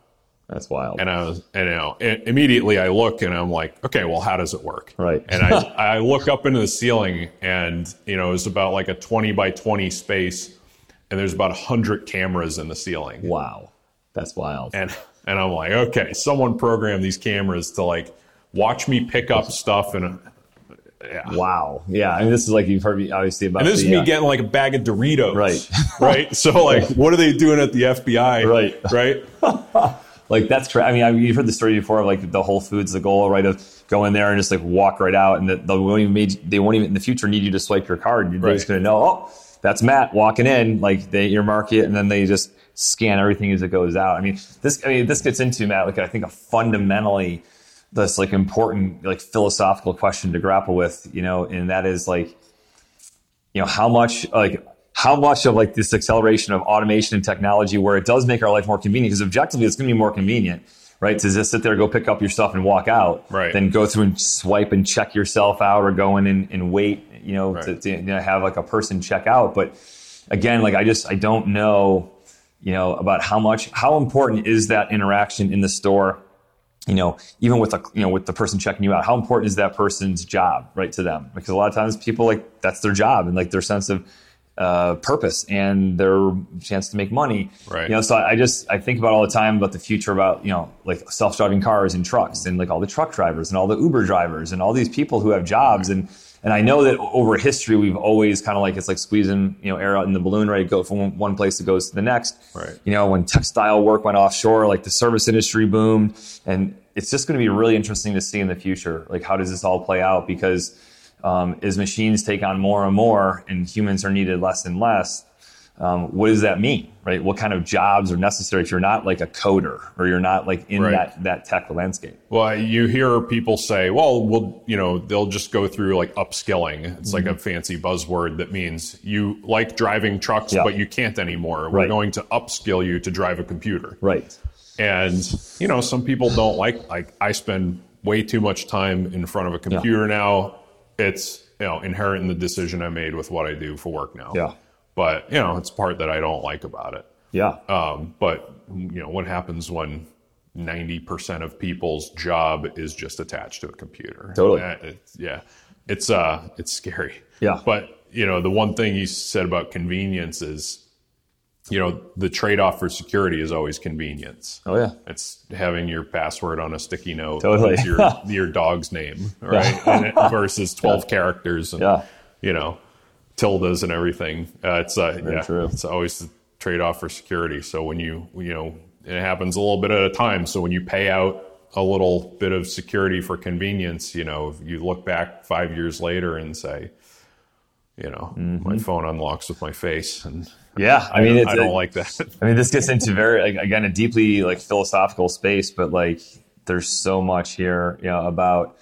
That's wild. And I was, and you know, immediately I look and I'm like, okay, well, how does it work? Right. And I, I look up into the ceiling and, you know, it's about like a 20 by 20 space and there's about 100 cameras in the ceiling. Wow. That's wild. And and I'm like, okay, someone programmed these cameras to like watch me pick up stuff and. Yeah. Wow. Yeah. I mean, this is like you've heard me obviously about. And this the, is me uh, getting like a bag of Doritos. Right. right. So like, what are they doing at the FBI? Right. Right. like that's crazy. I mean, I mean, you've heard the story before of like the Whole Foods, the goal, right? Of go in there and just like walk right out, and they won't even made, they won't even in the future need you to swipe your card. You're right. just going to know, oh, that's Matt walking in. Like they earmark it, and then they just scan everything as it goes out. I mean, this I mean this gets into Matt like I think a fundamentally this like important like philosophical question to grapple with, you know, and that is like, you know, how much like how much of like this acceleration of automation and technology where it does make our life more convenient because objectively it's going to be more convenient right to just sit there go pick up your stuff and walk out right then go through and swipe and check yourself out or go in and, and wait you know right. to, to you know, have like a person check out but again like i just i don't know you know, about how much, how important is that interaction in the store? You know, even with the, you know, with the person checking you out, how important is that person's job, right, to them? Because a lot of times people like that's their job and like their sense of uh, purpose and their chance to make money. Right. You know, so I just I think about all the time about the future about you know like self driving cars and trucks and like all the truck drivers and all the Uber drivers and all these people who have jobs and And I know that over history, we've always kind of like, it's like squeezing, you know, air out in the balloon, right? Go from one place, it goes to the next. Right. You know, when textile work went offshore, like the service industry boomed. And it's just going to be really interesting to see in the future. Like, how does this all play out? Because um, as machines take on more and more and humans are needed less and less, um, what does that mean, right? What kind of jobs are necessary if you're not like a coder or you're not like in Right. that, that tech landscape? Well, you hear people say, well, we'll, you know, they'll just go through like upskilling. It's like a fancy buzzword that means you like driving trucks, Mm-hmm. Yeah. but you can't anymore. We're going to upskill you to drive a computer. Right. And, you know, some people don't like, like, I spend way too much time in front of a computer now. It's, you know, inherent in the decision I made with what I do for work now. Yeah. But, you know, it's part that I don't like about it. Yeah. Um, but you know, what happens when 90% of people's job is just attached to a computer? Totally. That- it's- yeah. It's, uh, it's scary. Yeah. But, you know, the one thing you said about convenience is, you know, the trade off for security is always convenience. oh, yeah. It's having your password on a sticky note Totally. with your, your dog's name, right? And it, versus 12 characters and, Yeah. you know, tildes and everything. Uh, it's, uh, yeah, true. it's always the trade off for security. So when you, you know, it happens a little bit at a time. So when you pay out a little bit of security for convenience, you know, you look back five years later and say, you know, my phone unlocks with my face, and Yeah. I mean, I, it's, I don't like that. I mean, this gets into very, like, again, a deeply like philosophical space, but like, there's so much here, you know, about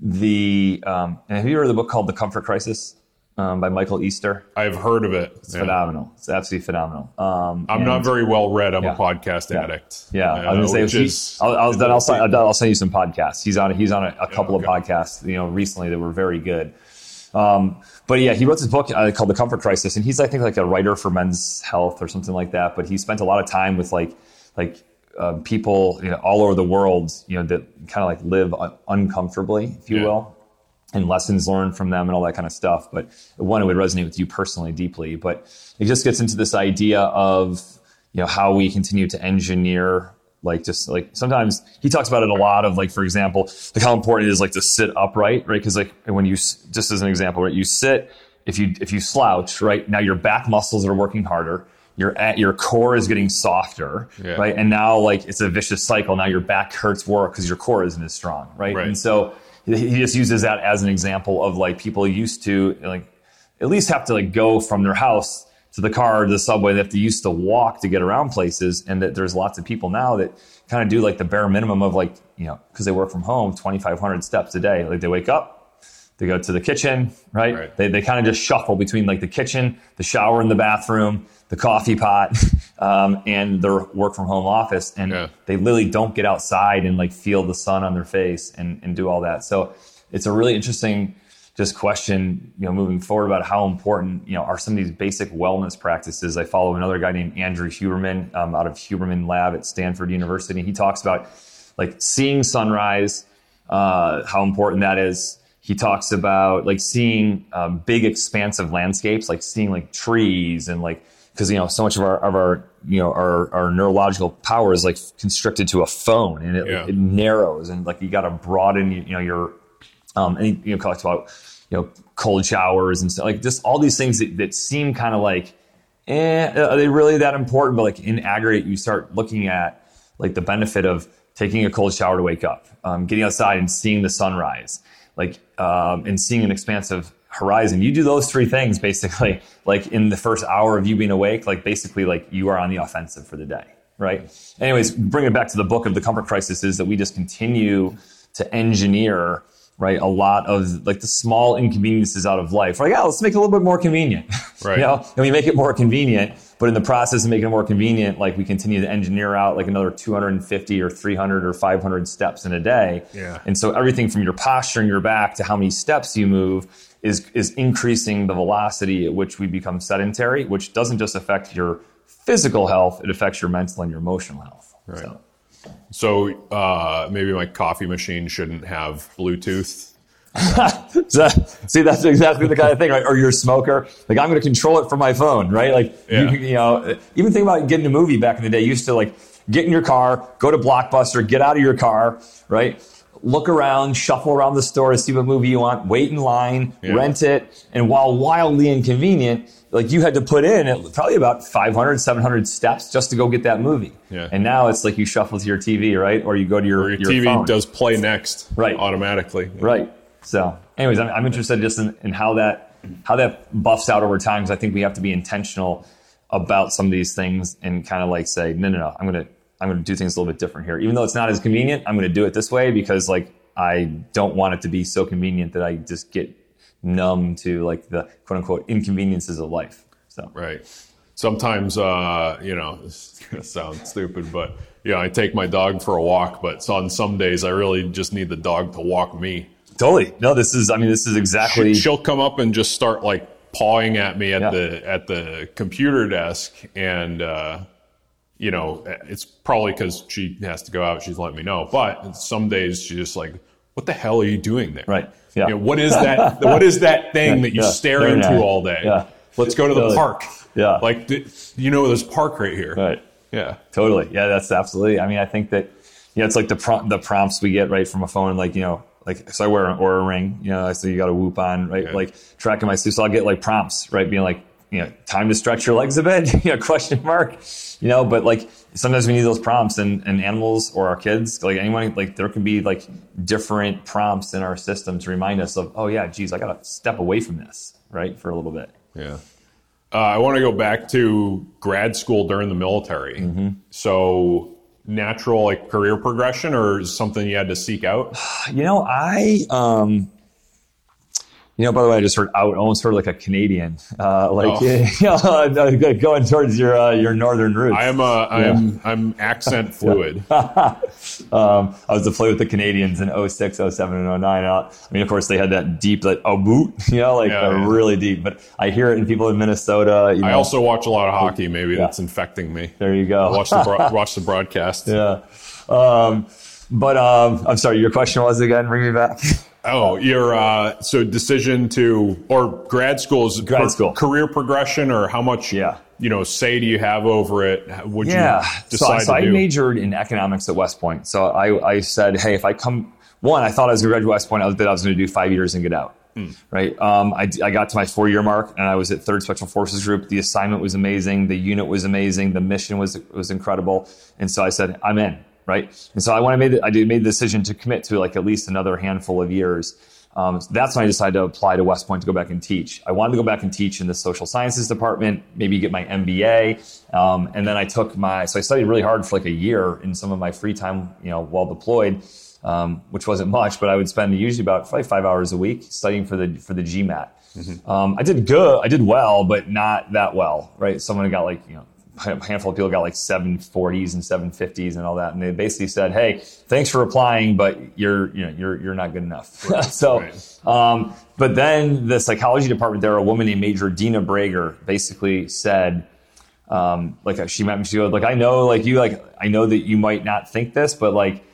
the. Um, have you read the book called The Comfort Crisis um, by Michael Easter? I've heard of it. It's Yeah. phenomenal. It's absolutely phenomenal. Um, I'm and- not very well read. I'm Yeah. a podcast Yeah. addict. Yeah, I was gonna say he- is- I'll, I'll, then I'll, send, I'll send you some podcasts. He's on he's on a, a couple okay. of podcasts, you know, recently that were very good. Um, but yeah, he wrote this book uh, called The Comfort Crisis, and he's I think like a writer for Men's Health or something like that. But he spent a lot of time with like like uh, people you know, all over the world, you know, that kind of like live un- uncomfortably, if you Yeah. will and lessons learned from them and all that kind of stuff. But one, it would resonate with you personally deeply. But it just gets into this idea of you know how we continue to engineer like just like sometimes he talks about it a lot of like for example like how important it is like to sit upright right because like when you just as an example right you sit if you if you slouch right now your back muscles are working harder your at your core is getting softer Yeah. right and now like it's a vicious cycle now your back hurts more because your core isn't as strong right, Right. and so he just uses that as an example of like people used to like at least have to like go from their house to the car to the subway. They have to used to walk to get around places, and that there's lots of people now that kind of do like the bare minimum of like you know because they work from home, 2,500 steps a day. Like they wake up, they go to the kitchen, right? Right. They they kind of just shuffle between like the kitchen, the shower and the bathroom, the coffee pot, um, and their work from home office, and Yeah. they literally don't get outside and like feel the sun on their face and, and do all that. So it's a really interesting just question, you know, moving forward about how important, you know, are some of these basic wellness practices. I follow another guy named Andrew Huberman um, out of Huberman Lab at Stanford University. He talks about like seeing sunrise, uh, how important that is. He talks about like seeing um, big expansive landscapes, like seeing like trees and like because you know so much of our of our you know our our neurological power is like constricted to a phone and it, Yeah. it narrows and like you got to broaden you know your um and you know talks about you know cold showers and stuff like just all these things that, that seem kind of like eh, are they really that important but like in aggregate you start looking at like the benefit of taking a cold shower to wake up um, getting outside and seeing the sunrise like um, and seeing an expansive horizon. You do those three things basically like in the first hour of you being awake like basically like you are on the offensive for the day right? Anyways bring it back to the book of the comfort crisis is that we just continue to engineer right a lot of like the small inconveniences out of life. We're like oh let's make it a little bit more convenient. Right. you know? And we make it more convenient but in the process of making it more convenient like we continue to engineer out like another 250 or 300 or 500 steps in a day. Yeah. and so everything from your posture and your back to how many steps you move is is increasing the velocity at which we become sedentary which doesn't just affect your physical health it affects your mental and your emotional health Right. so So uh, maybe my coffee machine shouldn't have Bluetooth. So, see, that's exactly the kind of thing, right? Or you're a smoker. Like, I'm going to control it from my phone, right? Like, Yeah. you, you know, even think about getting a movie back in the day. You used to like get in your car, go to Blockbuster, get out of your car, right? Look around, shuffle around the store to see what movie you want, wait in line, Yeah. rent it. And while wildly inconvenient, like you had to put in probably about 500, 700 steps just to go get that movie. Yeah. And now it's like you shuffle to your TV, right? Or you go to your, Or your, your TV phone. does play next Right. automatically. Right. So, anyways, I'm, I'm interested just in, in how that how that buffs out over time because I think we have to be intentional about some of these things and kind of like say, no, no, no, I'm gonna I'm gonna do things a little bit different here. Even though it's not as convenient, I'm gonna do it this way because like I don't want it to be so convenient that I just get numb to like the quote unquote inconveniences of life. So Right. Sometimes, uh, you know, it's gonna sound stupid, but you know, I take my dog for a walk. But on some days, I really just need the dog to walk me. totally. No, this is I mean this is exactly She'll come up and just start like pawing at me at Yeah. the at the computer desk, and uh, you know, it's probably because she has to go out. She's letting me know. But some days she's just like, "What the hell are you doing there? Right. Yeah. You know, what is that? what is that thing that you Yeah. stare Very into nice. all day? Yeah. Let's go to the Totally. park. Yeah. Like, you know, there's park right here. right. Yeah. Totally. Yeah, that's absolutely. I mean, I think that, yeah, it's like the prom- the prompts we get right from a phone, like, you know, like, so I wear an Oura ring, you know, I so you got a whoop on, right? Like tracking my sleep. So I'll get like prompts, right? Being like, you know, time to stretch your legs a bit, you know, question mark, you know, but like sometimes we need those prompts and, and animals or our kids, like anyone, like there can be like different prompts in our system to remind us of, oh yeah, geez, I got to step away from this, right? For a little bit. Yeah. Uh, I want to go back to grad school during the military. Mm-hmm. So, natural like career progression, or something you had to seek out? You know, I, um, you know, by the way, I just heard out, almost heard like a Canadian, uh, like Oh. you know, going towards your uh, your northern roots. I am a, I'm, I'm accent fluid. um, I was to play with the Canadians in 06, 07, and 09. Uh, I mean, of course, they had that deep, like, oh, boot, you know, like Yeah, uh, yeah. really deep. But I hear it in people in Minnesota. You know, I also watch a lot of hockey. Maybe Yeah. that's infecting me. there you go. Watch the bro- watch the broadcast. yeah. Um, but um, I'm sorry, your question was again, bring me back. Oh, your uh, so decision to or grad school is Grad school. career progression, or how much Yeah. you know say do you have over it? Would Yeah. you So, decide so to I do? majored in economics at West Point. So I, I said, hey, if I come, one, I thought I was going to graduate West Point. I was, that I was going to do five years and get out. Hmm. Right. Um, I, I got to my four year mark and I was at Third Special Forces Group. The assignment was amazing. The unit was amazing. The mission was was incredible. And so I said, I'm in. Right. And so I made the, I did, made the decision to commit to like at least another handful of years. Um, that's when I decided to apply to West Point to go back and teach. I wanted to go back and teach in the social sciences department, maybe get my MBA. Um, and then I took my, so I studied really hard for like a year in some of my free time, you know, while deployed, um, which wasn't much, but I would spend usually about five, five hours a week studying for the, for the GMAT. Um, I did good, I did well, but not that well, right? Someone got like, you know, handful of people got like 740s and 750s and all that and they basically said hey thanks for applying but you're you know you're you're not good enough. So Right. um, but then the psychology department there a woman named major dina brager basically said um, like she met me she goes like i know like you like i know that you might not think this but like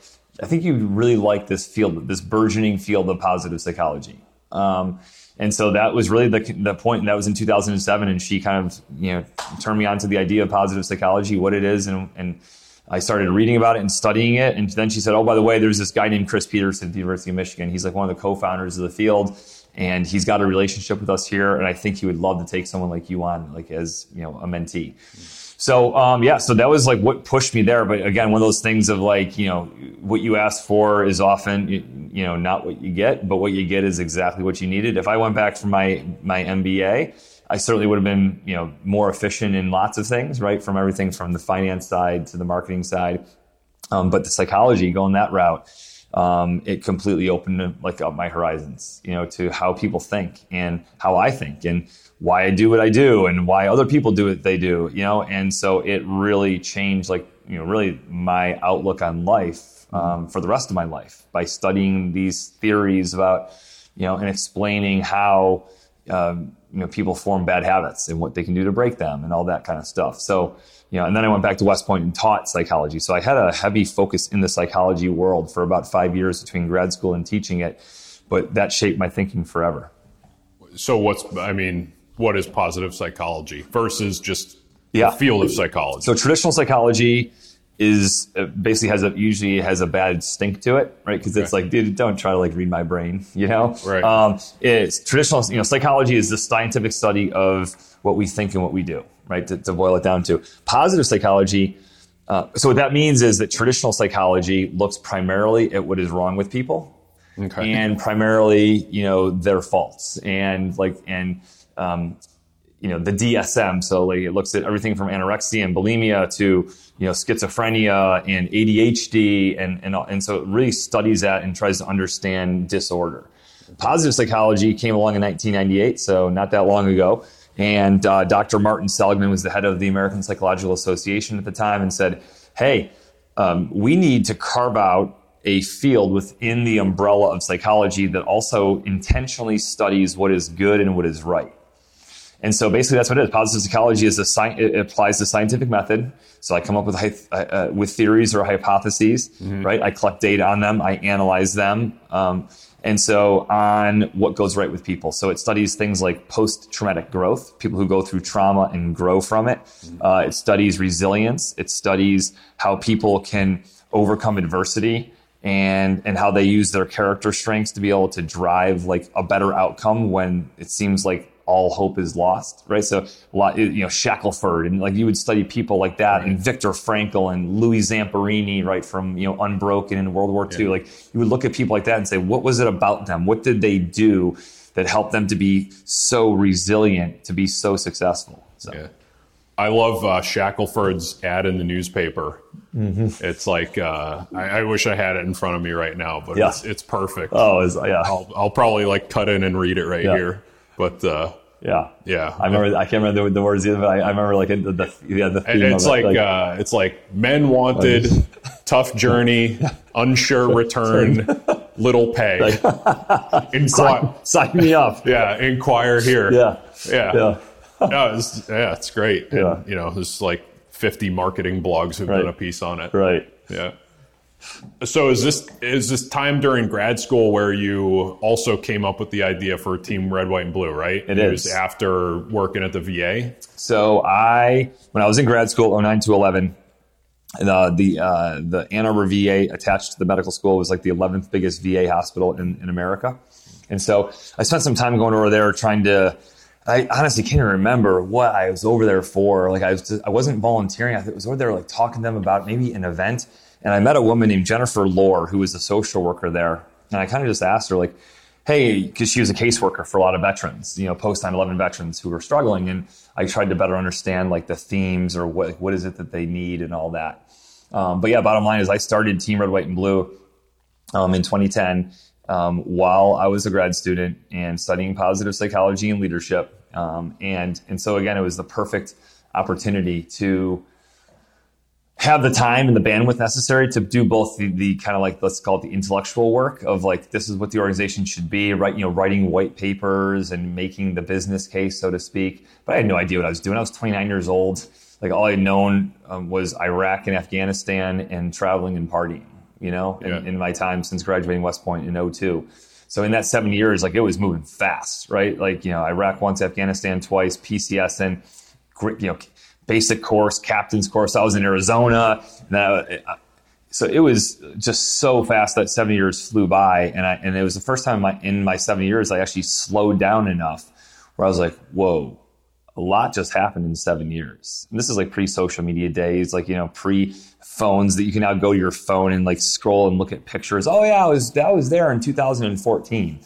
i think you really like this field this burgeoning field of positive psychology. Um, and so that was really the, the point that was in 2007 and she kind of you know turned me on to the idea of positive psychology what it is and, and i started reading about it and studying it and then she said oh by the way there's this guy named chris peterson at the university of michigan. He's like one of the co-founders of the field and he's got a relationship with us here and i think he would love to take someone like you on like as you know a mentee so um, yeah, so that was like what pushed me there. But again, one of those things of like you know what you ask for is often you, know not what you get, but what you get is exactly what you needed. If I went back for my my MBA, I certainly would have been you know more efficient in lots of things, right? From everything from the finance side to the marketing side, um, but the psychology going that route. Um, it completely opened like up my horizons, you know, to how people think and how I think and why I do what I do and why other people do what they do, you know, and so it really changed like you know really my outlook on life um, for the rest of my life by studying these theories about you know and explaining how um, you know people form bad habits and what they can do to break them and all that kind of stuff. So you know, and then I went back to West Point and taught psychology. So I had a heavy focus in the psychology world for about five years between grad school and teaching it, but that shaped my thinking forever. So what's I mean, what is positive psychology versus just Yeah. the field of psychology? So traditional psychology is uh, basically has a usually has a bad stink to it, right? Because it's like, dude, don't try to like read my brain, you know? Right. Um, it's traditional, you know, psychology is the scientific study of what we think and what we do, right? To, to boil it down to positive psychology. Uh, so what that means is that traditional psychology looks primarily at what is wrong with people, Okay. and primarily, you know, their faults and like and um, you know the DSM. So like it looks at everything from anorexia and bulimia to you know schizophrenia and ADHD and and and so it really studies that and tries to understand disorder. Positive psychology came along in 1998, so not that long ago. And uh, Dr. Martin Seligman was the head of the American Psychological Association at the time and said, "Hey, um, we need to carve out a field within the umbrella of psychology that also intentionally studies what is good and what is right." And so basically, that's what it is. Positive psychology is a sci- it applies the scientific method. So I come up with uh, with theories or hypotheses, right? I collect data on them, I analyze them, um, and so on what goes right with people. So it studies things like post traumatic growth, people who go through trauma and grow from it. Uh, it studies resilience. It studies how people can overcome adversity and and how they use their character strengths to be able to drive like a better outcome when it seems like all hope is lost, right? So a lot, you know, Shackelford and like you would study people like that, and Viktor Frankl and Louis Zamperini, right, from you know Unbroken in World War II. Like you would look at people like that and say, what was it about them? What did they do that helped them to be so resilient, to be so successful? So Yeah. I love uh, Shackelford's ad in the newspaper. Mm-hmm. It's like uh, I, I wish I had it in front of me right now, but Yeah. it's, it's perfect. oh, is yeah, I'll, I'll probably like cut in and read it right Yeah. here. But uh, yeah. yeah, I remember. I can't remember the, the words either, but I, I remember like the, the yeah the theme it's of it. like, uh, it's like men wanted, tough journey, unsure return, little pay. Inquire, sign me up. yeah, inquire here. Yeah, yeah, yeah. No, it's, yeah, it's great. Yeah. And, you know, there's like 50 marketing blogs who've Right. done a piece on it. Right. Yeah. So is this is this time during grad school where you also came up with the idea for Team Red, White, and Blue, right? It It is. was after working at the VA. So I, when I was in grad school, 09 to 11, the the uh, the Ann Arbor VA attached to the medical school was like the 11th biggest VA hospital in, in America, and so I spent some time going over there trying to. I honestly can't even remember what I was over there for. Like I was, just, I wasn't volunteering. I was over there like talking to them about maybe an event, and I met a woman named Jennifer Lohr who was a social worker there, and I kind of just asked her like, hey, because she was a caseworker for a lot of veterans, you know, post 9/11 veterans who were struggling, and I tried to better understand like the themes or what what is it that they need and all that. Um, but yeah, bottom line is I started Team Red, White, and Blue um, in 2010 um, while I was a grad student and studying positive psychology and leadership. Um, and and so again, it was the perfect opportunity to have the time and the bandwidth necessary to do both the, the kind of like let's call it the intellectual work of like this is what the organization should be right you know writing white papers and making the business case so to speak. But i had no idea what i was doing. I was 29 years old. Like all i had known um, was iraq and afghanistan and traveling and partying you know in, Yeah. in my time since graduating west point in 02 so in that seven years like it was moving fast right? Like you know iraq once afghanistan twice pcs and you know basic course, captain's course. I was in Arizona. And I- so it was just so fast that seven years flew by, and I and it was the first time in my, in my seven years I actually slowed down enough where I was like, "Whoa, a lot just happened in seven years." And this is like pre-social media days, like you know, pre-phones that you can now go to your phone and like scroll and look at pictures. Oh yeah, I was that was there in 2014,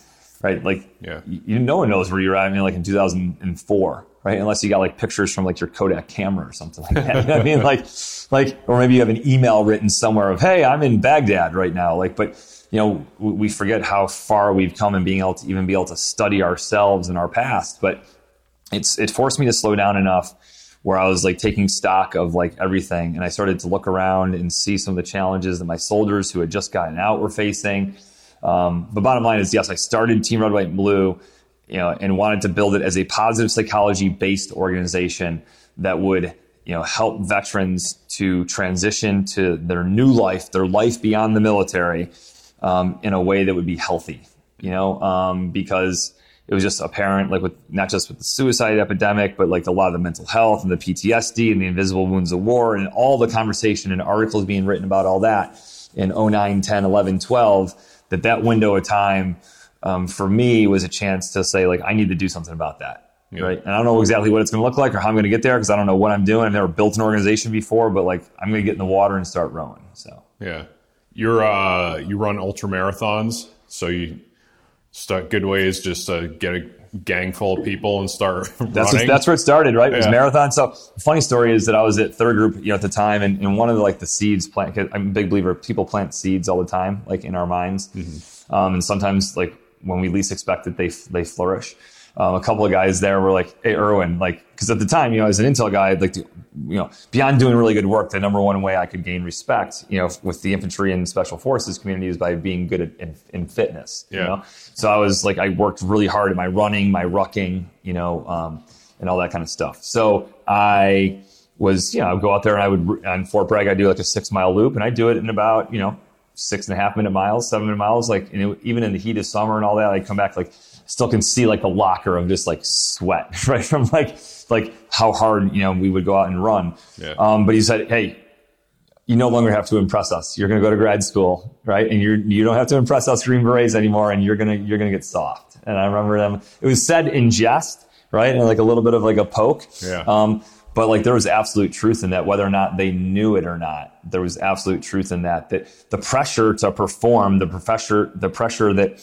right? Like, Yeah. you, you- no one knows where you're at. I mean, like in 2004, right? Unless you got like pictures from like your Kodak camera or something like that. You know what I mean, like, like, or maybe you have an email written somewhere of, "Hey, I'm in Baghdad right now." Like, but you know, we, we forget how far we've come and being able to even be able to study ourselves and our past. But it's it forced me to slow down enough where I was like taking stock of like everything, and I started to look around and see some of the challenges that my soldiers who had just gotten out were facing. Um, but bottom line is, yes, I started Team Red, White, and Blue, you know, and wanted to build it as a positive psychology based organization that would, you know, help veterans to transition to their new life, their life beyond the military, um, in a way that would be healthy. You know, um, because it was just apparent, like with not just with the suicide epidemic, but like a lot of the mental health and the PTSD and the invisible wounds of war and all the conversation and articles being written about all that in 09, 10, 11, 12, that that window of time um, for me was a chance to say like, I need to do something about that. Yeah. Right. And I don't know exactly what it's going to look like or how I'm going to get there because I don't know what I'm doing. I've never built an organization before, but like I'm going to get in the water and start rowing. So, yeah. You're, uh, you run ultra marathons. So you, start good ways just to get a gang full of people and start that's that's where it started right it was marathon so funny story is that i was at third group you know at the time and, and one of the like the seeds plant i'm a big believer people plant seeds all the time like in our minds mm-hmm. um, and sometimes like when we least expect it they they flourish um, a couple of guys there were like, "Hey, Erwin," like, because at the time, you know, as an Intel guy, like you know, beyond doing really good work, the number one way I could gain respect, you know, with the infantry and special forces community is by being good at, in, in fitness. Yeah. You know, so I was like, I worked really hard at my running, my rucking, you know, um, and all that kind of stuff. So I was, you know, I would go out there and I would on Fort Bragg, I'd do like a six mile loop, and I do it in about, you know, six and a half minute miles, seven minute miles. Like, know, even in the heat of summer and all that, I'd come back like still can see like the locker of just like sweat, right? From like, like how hard, you know, we would go out and run. Yeah. Um, but he said, Hey, you no longer have to impress us. You're going to go to grad school, right? And you're, you don't have to impress us Green Berets anymore. And you're going to, you're to get soft. And I remember them, it was said in jest, right? And like a little bit of like a poke. Yeah. Um, but like there was absolute truth in that, whether or not they knew it or not. There was absolute truth in that. That the pressure to perform, the pressure, the pressure that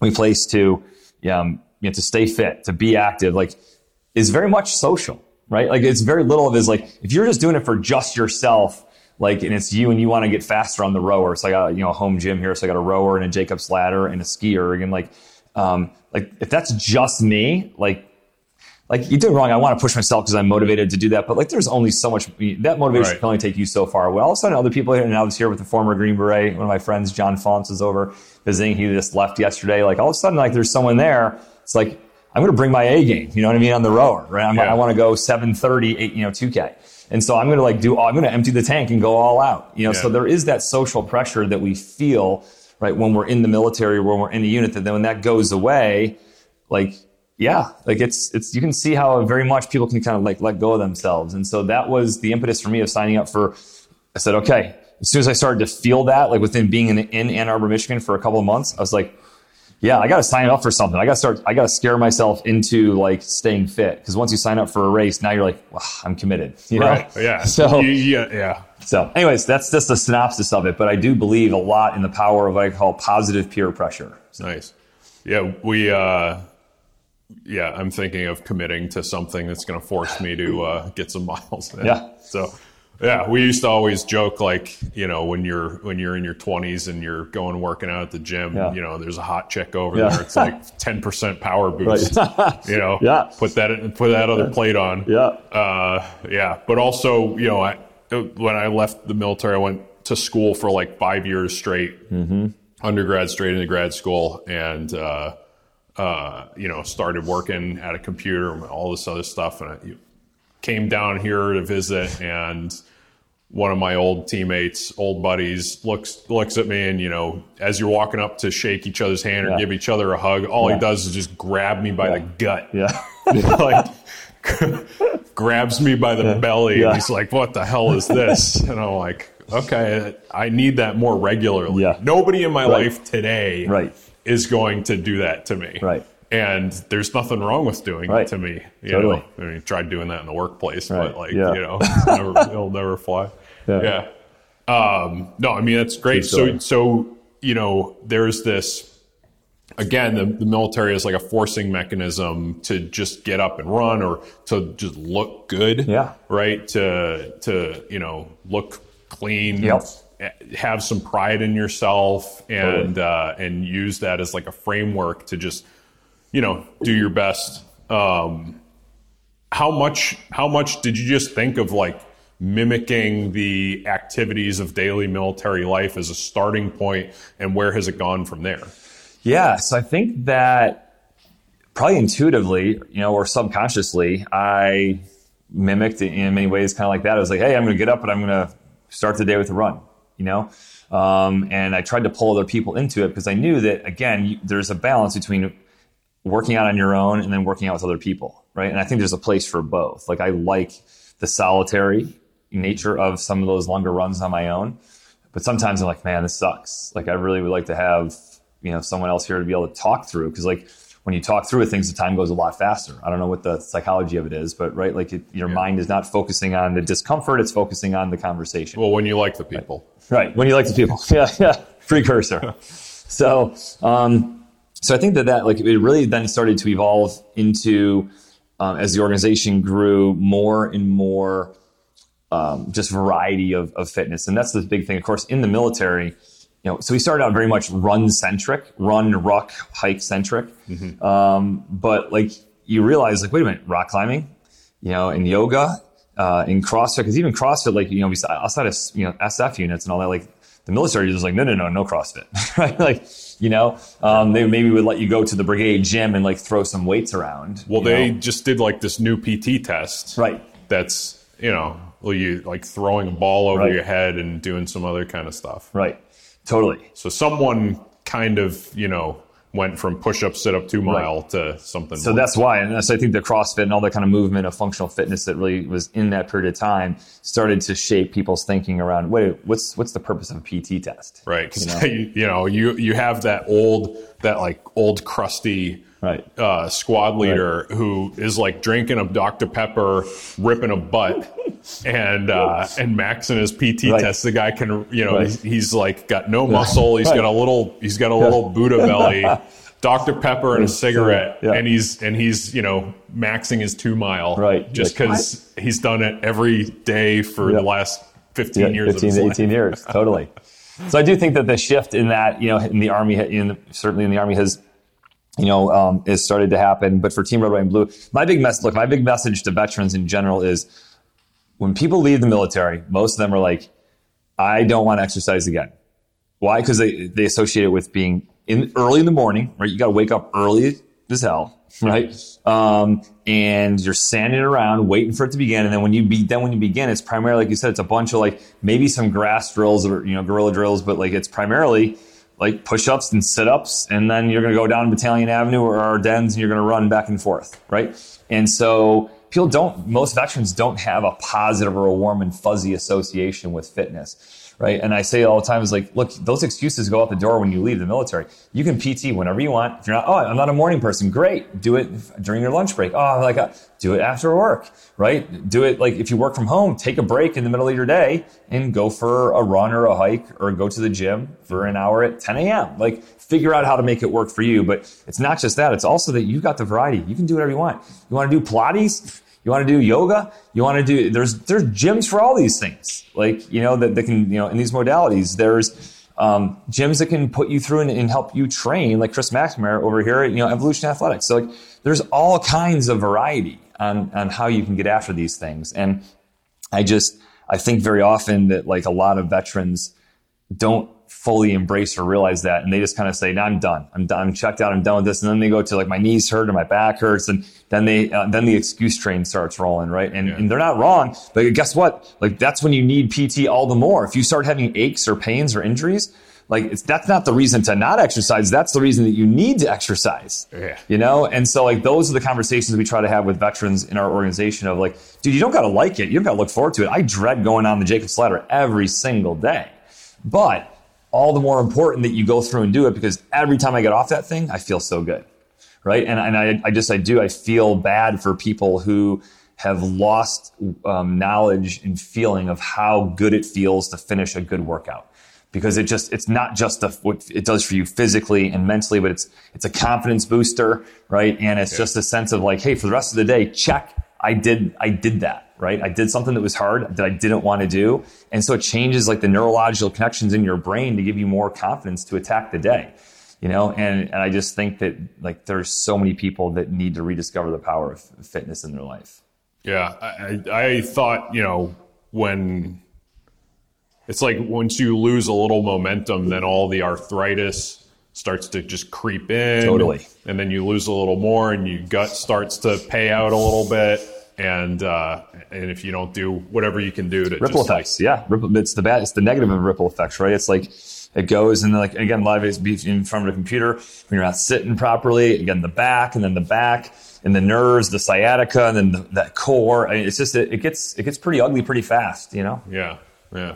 we place to um, you know, to stay fit, to be active, like is very much social, right? Like it's very little of is like, if you're just doing it for just yourself, like, and it's you and you want to get faster on the rower. So I got, you know, a home gym here. So I got a rower and a Jacob's ladder and a skier. And like, um, like if that's just me, like, like you did wrong. I want to push myself because I'm motivated to do that. But like, there's only so much that motivation right. can only take you so far. Well, all of a sudden, other people here, and I was here with the former Green Beret. One of my friends, John Fons, is over visiting. He just left yesterday. Like all of a sudden, like there's someone there. It's like I'm going to bring my A game. You know what I mean on the rower, right? Yeah. i want to go 730, eight, you know, 2K. And so I'm going to like do. I'm going to empty the tank and go all out. You know, yeah. so there is that social pressure that we feel right when we're in the military, when we're in a unit. That then when that goes away, like yeah, like it's it's you can see how very much people can kind of like let go of themselves. And so that was the impetus for me of signing up for. I said, okay. As soon as I started to feel that, like within being in, in Ann Arbor, Michigan for a couple of months, I was like, yeah, I got to sign up for something. I got to start. I got to scare myself into like staying fit because once you sign up for a race, now you're like, I'm committed. You know? Right. Yeah. So yeah, yeah. So, anyways, that's just a synopsis of it. But I do believe a lot in the power of what I call positive peer pressure. So. Nice. Yeah, we. uh yeah, I'm thinking of committing to something that's going to force me to uh, get some miles. In. Yeah. So, yeah, we used to always joke like, you know, when you're when you're in your 20s and you're going working out at the gym, yeah. you know, there's a hot chick over yeah. there. It's like 10% power boost. Right. you know, yeah. Put that put that other plate on. Yeah. Uh, yeah. But also, you know, I, when I left the military, I went to school for like five years straight, mm-hmm. undergrad straight into grad school, and. Uh, uh, you know, started working at a computer and all this other stuff. And I came down here to visit, and one of my old teammates, old buddies, looks looks at me, and you know, as you're walking up to shake each other's hand or yeah. give each other a hug, all yeah. he does is just grab me by yeah. the gut. Yeah. like grabs me by the belly and he's like, "What the hell is this?" And I'm like, "Okay, I need that more regularly." Yeah. Nobody in my right. life today right is going to do that to me. Right. And there's nothing wrong with doing right. it to me. You totally. Know? I mean, tried doing that in the workplace, right. but like, yeah. you know, never, it'll never fly. Yeah. yeah. Um, no, I mean, that's great. So, so, you know, there's this, again, the, the military is like a forcing mechanism to just get up and run or to just look good. Yeah. Right. To, to, you know, look clean. Yep have some pride in yourself and totally. uh, and use that as like a framework to just you know do your best. Um, how much how much did you just think of like mimicking the activities of daily military life as a starting point, and where has it gone from there? Yeah, so I think that probably intuitively, you know, or subconsciously, I mimicked it in many ways, kind of like that. I was like, hey, I'm going to get up and I'm going to start the day with a run you know? Um, and I tried to pull other people into it because I knew that, again, there's a balance between working out on your own and then working out with other people, right? And I think there's a place for both. Like I like the solitary nature of some of those longer runs on my own, but sometimes I'm like, man, this sucks. Like I really would like to have, you know, someone else here to be able to talk through because like when you talk through it, things, the time goes a lot faster. I don't know what the psychology of it is, but right, like it, your yeah. mind is not focusing on the discomfort; it's focusing on the conversation. Well, when you like the people, right? right. When you like the people, yeah, yeah. Precursor. so, um, so I think that that like it really then started to evolve into um, as the organization grew more and more um, just variety of, of fitness, and that's the big thing. Of course, in the military you know, so we started out very much run centric, run, ruck, hike centric. Mm-hmm. Um, but like you realize, like, wait a minute, rock climbing, you know, in yoga, uh, in CrossFit, because even CrossFit, like, you know, outside of, you know, SF units and all that, like the military is like, no, no, no, no CrossFit, right? Like, you know, um, they maybe would let you go to the brigade gym and like throw some weights around. Well, they know? just did like this new PT test. Right. That's, you know, well, you like throwing a ball over right. your head and doing some other kind of stuff. Right. Totally. So someone kind of, you know, went from push up, sit up two mile right. to something. So more. that's why. And that's, I think the CrossFit and all that kind of movement of functional fitness that really was in that period of time started to shape people's thinking around, wait, what's, what's the purpose of a PT test? Right. You know? you, you know, you, you have that old, that like old crusty, right. uh, squad leader right. who is like drinking a Dr. Pepper, ripping a butt and uh, and Max in his PT right. test, the guy can you know he's, he's, like got no muscle. He's got a little he's got a little Buddha belly, Dr Pepper and a cigarette, yeah. and he's and he's you know maxing his two mile right just because he's done it every day for the last fifteen yeah, years. Fifteen to eighteen life. years, totally. So I do think that the shift in that you know in the army, in certainly in the army has you know, um, is started to happen. But for Team Red, White, and Blue, my big message, look, my big message to veterans in general is when people leave the military, most of them are like, I don't want to exercise again. Why? Because they, they associate it with being in early in the morning, right? You got to wake up early as hell, right? Um, and you're standing around waiting for it to begin. And then when you be, then when you begin, it's primarily, like you said, it's a bunch of like maybe some grass drills or, you know, guerrilla drills, but like it's primarily like push-ups and sit-ups. And then you're going to go down Battalion Avenue or Ardennes and you're going to run back and forth, right? And so people don't, most veterans don't have a positive or a warm and fuzzy association with fitness right? And I say all the time is like, look, those excuses go out the door when you leave the military. You can PT whenever you want. If you're not, oh, I'm not a morning person, great. Do it during your lunch break. Oh, like, uh, do it after work, right? Do it like if you work from home, take a break in the middle of your day and go for a run or a hike or go to the gym for an hour at 10 a.m. Like, figure out how to make it work for you. But it's not just that. It's also that you've got the variety. You can do whatever you want. You want to do Pilates? You want to do yoga? You want to do, there's, there's gyms for all these things. Like, you know, that, that can, you know, in these modalities, there's, um, gyms that can put you through and, and, help you train, like Chris McNamara over here at, you know, Evolution Athletics. So like, there's all kinds of variety on, on how you can get after these things. And I just, I think very often that like a lot of veterans don't fully embrace or realize that. And they just kind of say, no, I'm done. I'm done. I'm checked out. I'm done with this. And then they go to like, my knees hurt or my back hurts. And then they, uh, then the excuse train starts rolling, right? And, yeah. and they're not wrong. But guess what? Like, that's when you need PT all the more. If you start having aches or pains or injuries, like it's that's not the reason to not exercise that's the reason that you need to exercise yeah. you know and so like those are the conversations we try to have with veterans in our organization of like dude you don't got to like it you don't got to look forward to it i dread going on the jacob's ladder every single day but all the more important that you go through and do it because every time I get off that thing, I feel so good. Right. And, and I, I just, I do, I feel bad for people who have lost um, knowledge and feeling of how good it feels to finish a good workout because it just it's not just a, what it does for you physically and mentally but it's it's a confidence booster right and it's just a sense of like hey for the rest of the day check i did i did that right? I did something that was hard that I didn't want to do. And so it changes like the neurological connections in your brain to give you more confidence to attack the day. You know, and, and I just think that like there's so many people that need to rediscover the power of fitness in their life. Yeah. I, I thought, you know, when it's like once you lose a little momentum, then all the arthritis starts to just creep in. Totally. And then you lose a little more and your gut starts to pay out a little bit and uh, and if you don't do whatever you can do to ripple effects, like, yeah, ripple, it's the bad, it's the negative of ripple effects, right? It's like it goes. And like, again, a lot of it is in front of a computer when you're not sitting properly. Again, the back and then the back and the nerves, the sciatica, and then the, that core. I mean, it's just, it, it gets, it gets pretty ugly pretty fast, you know? Yeah. Yeah.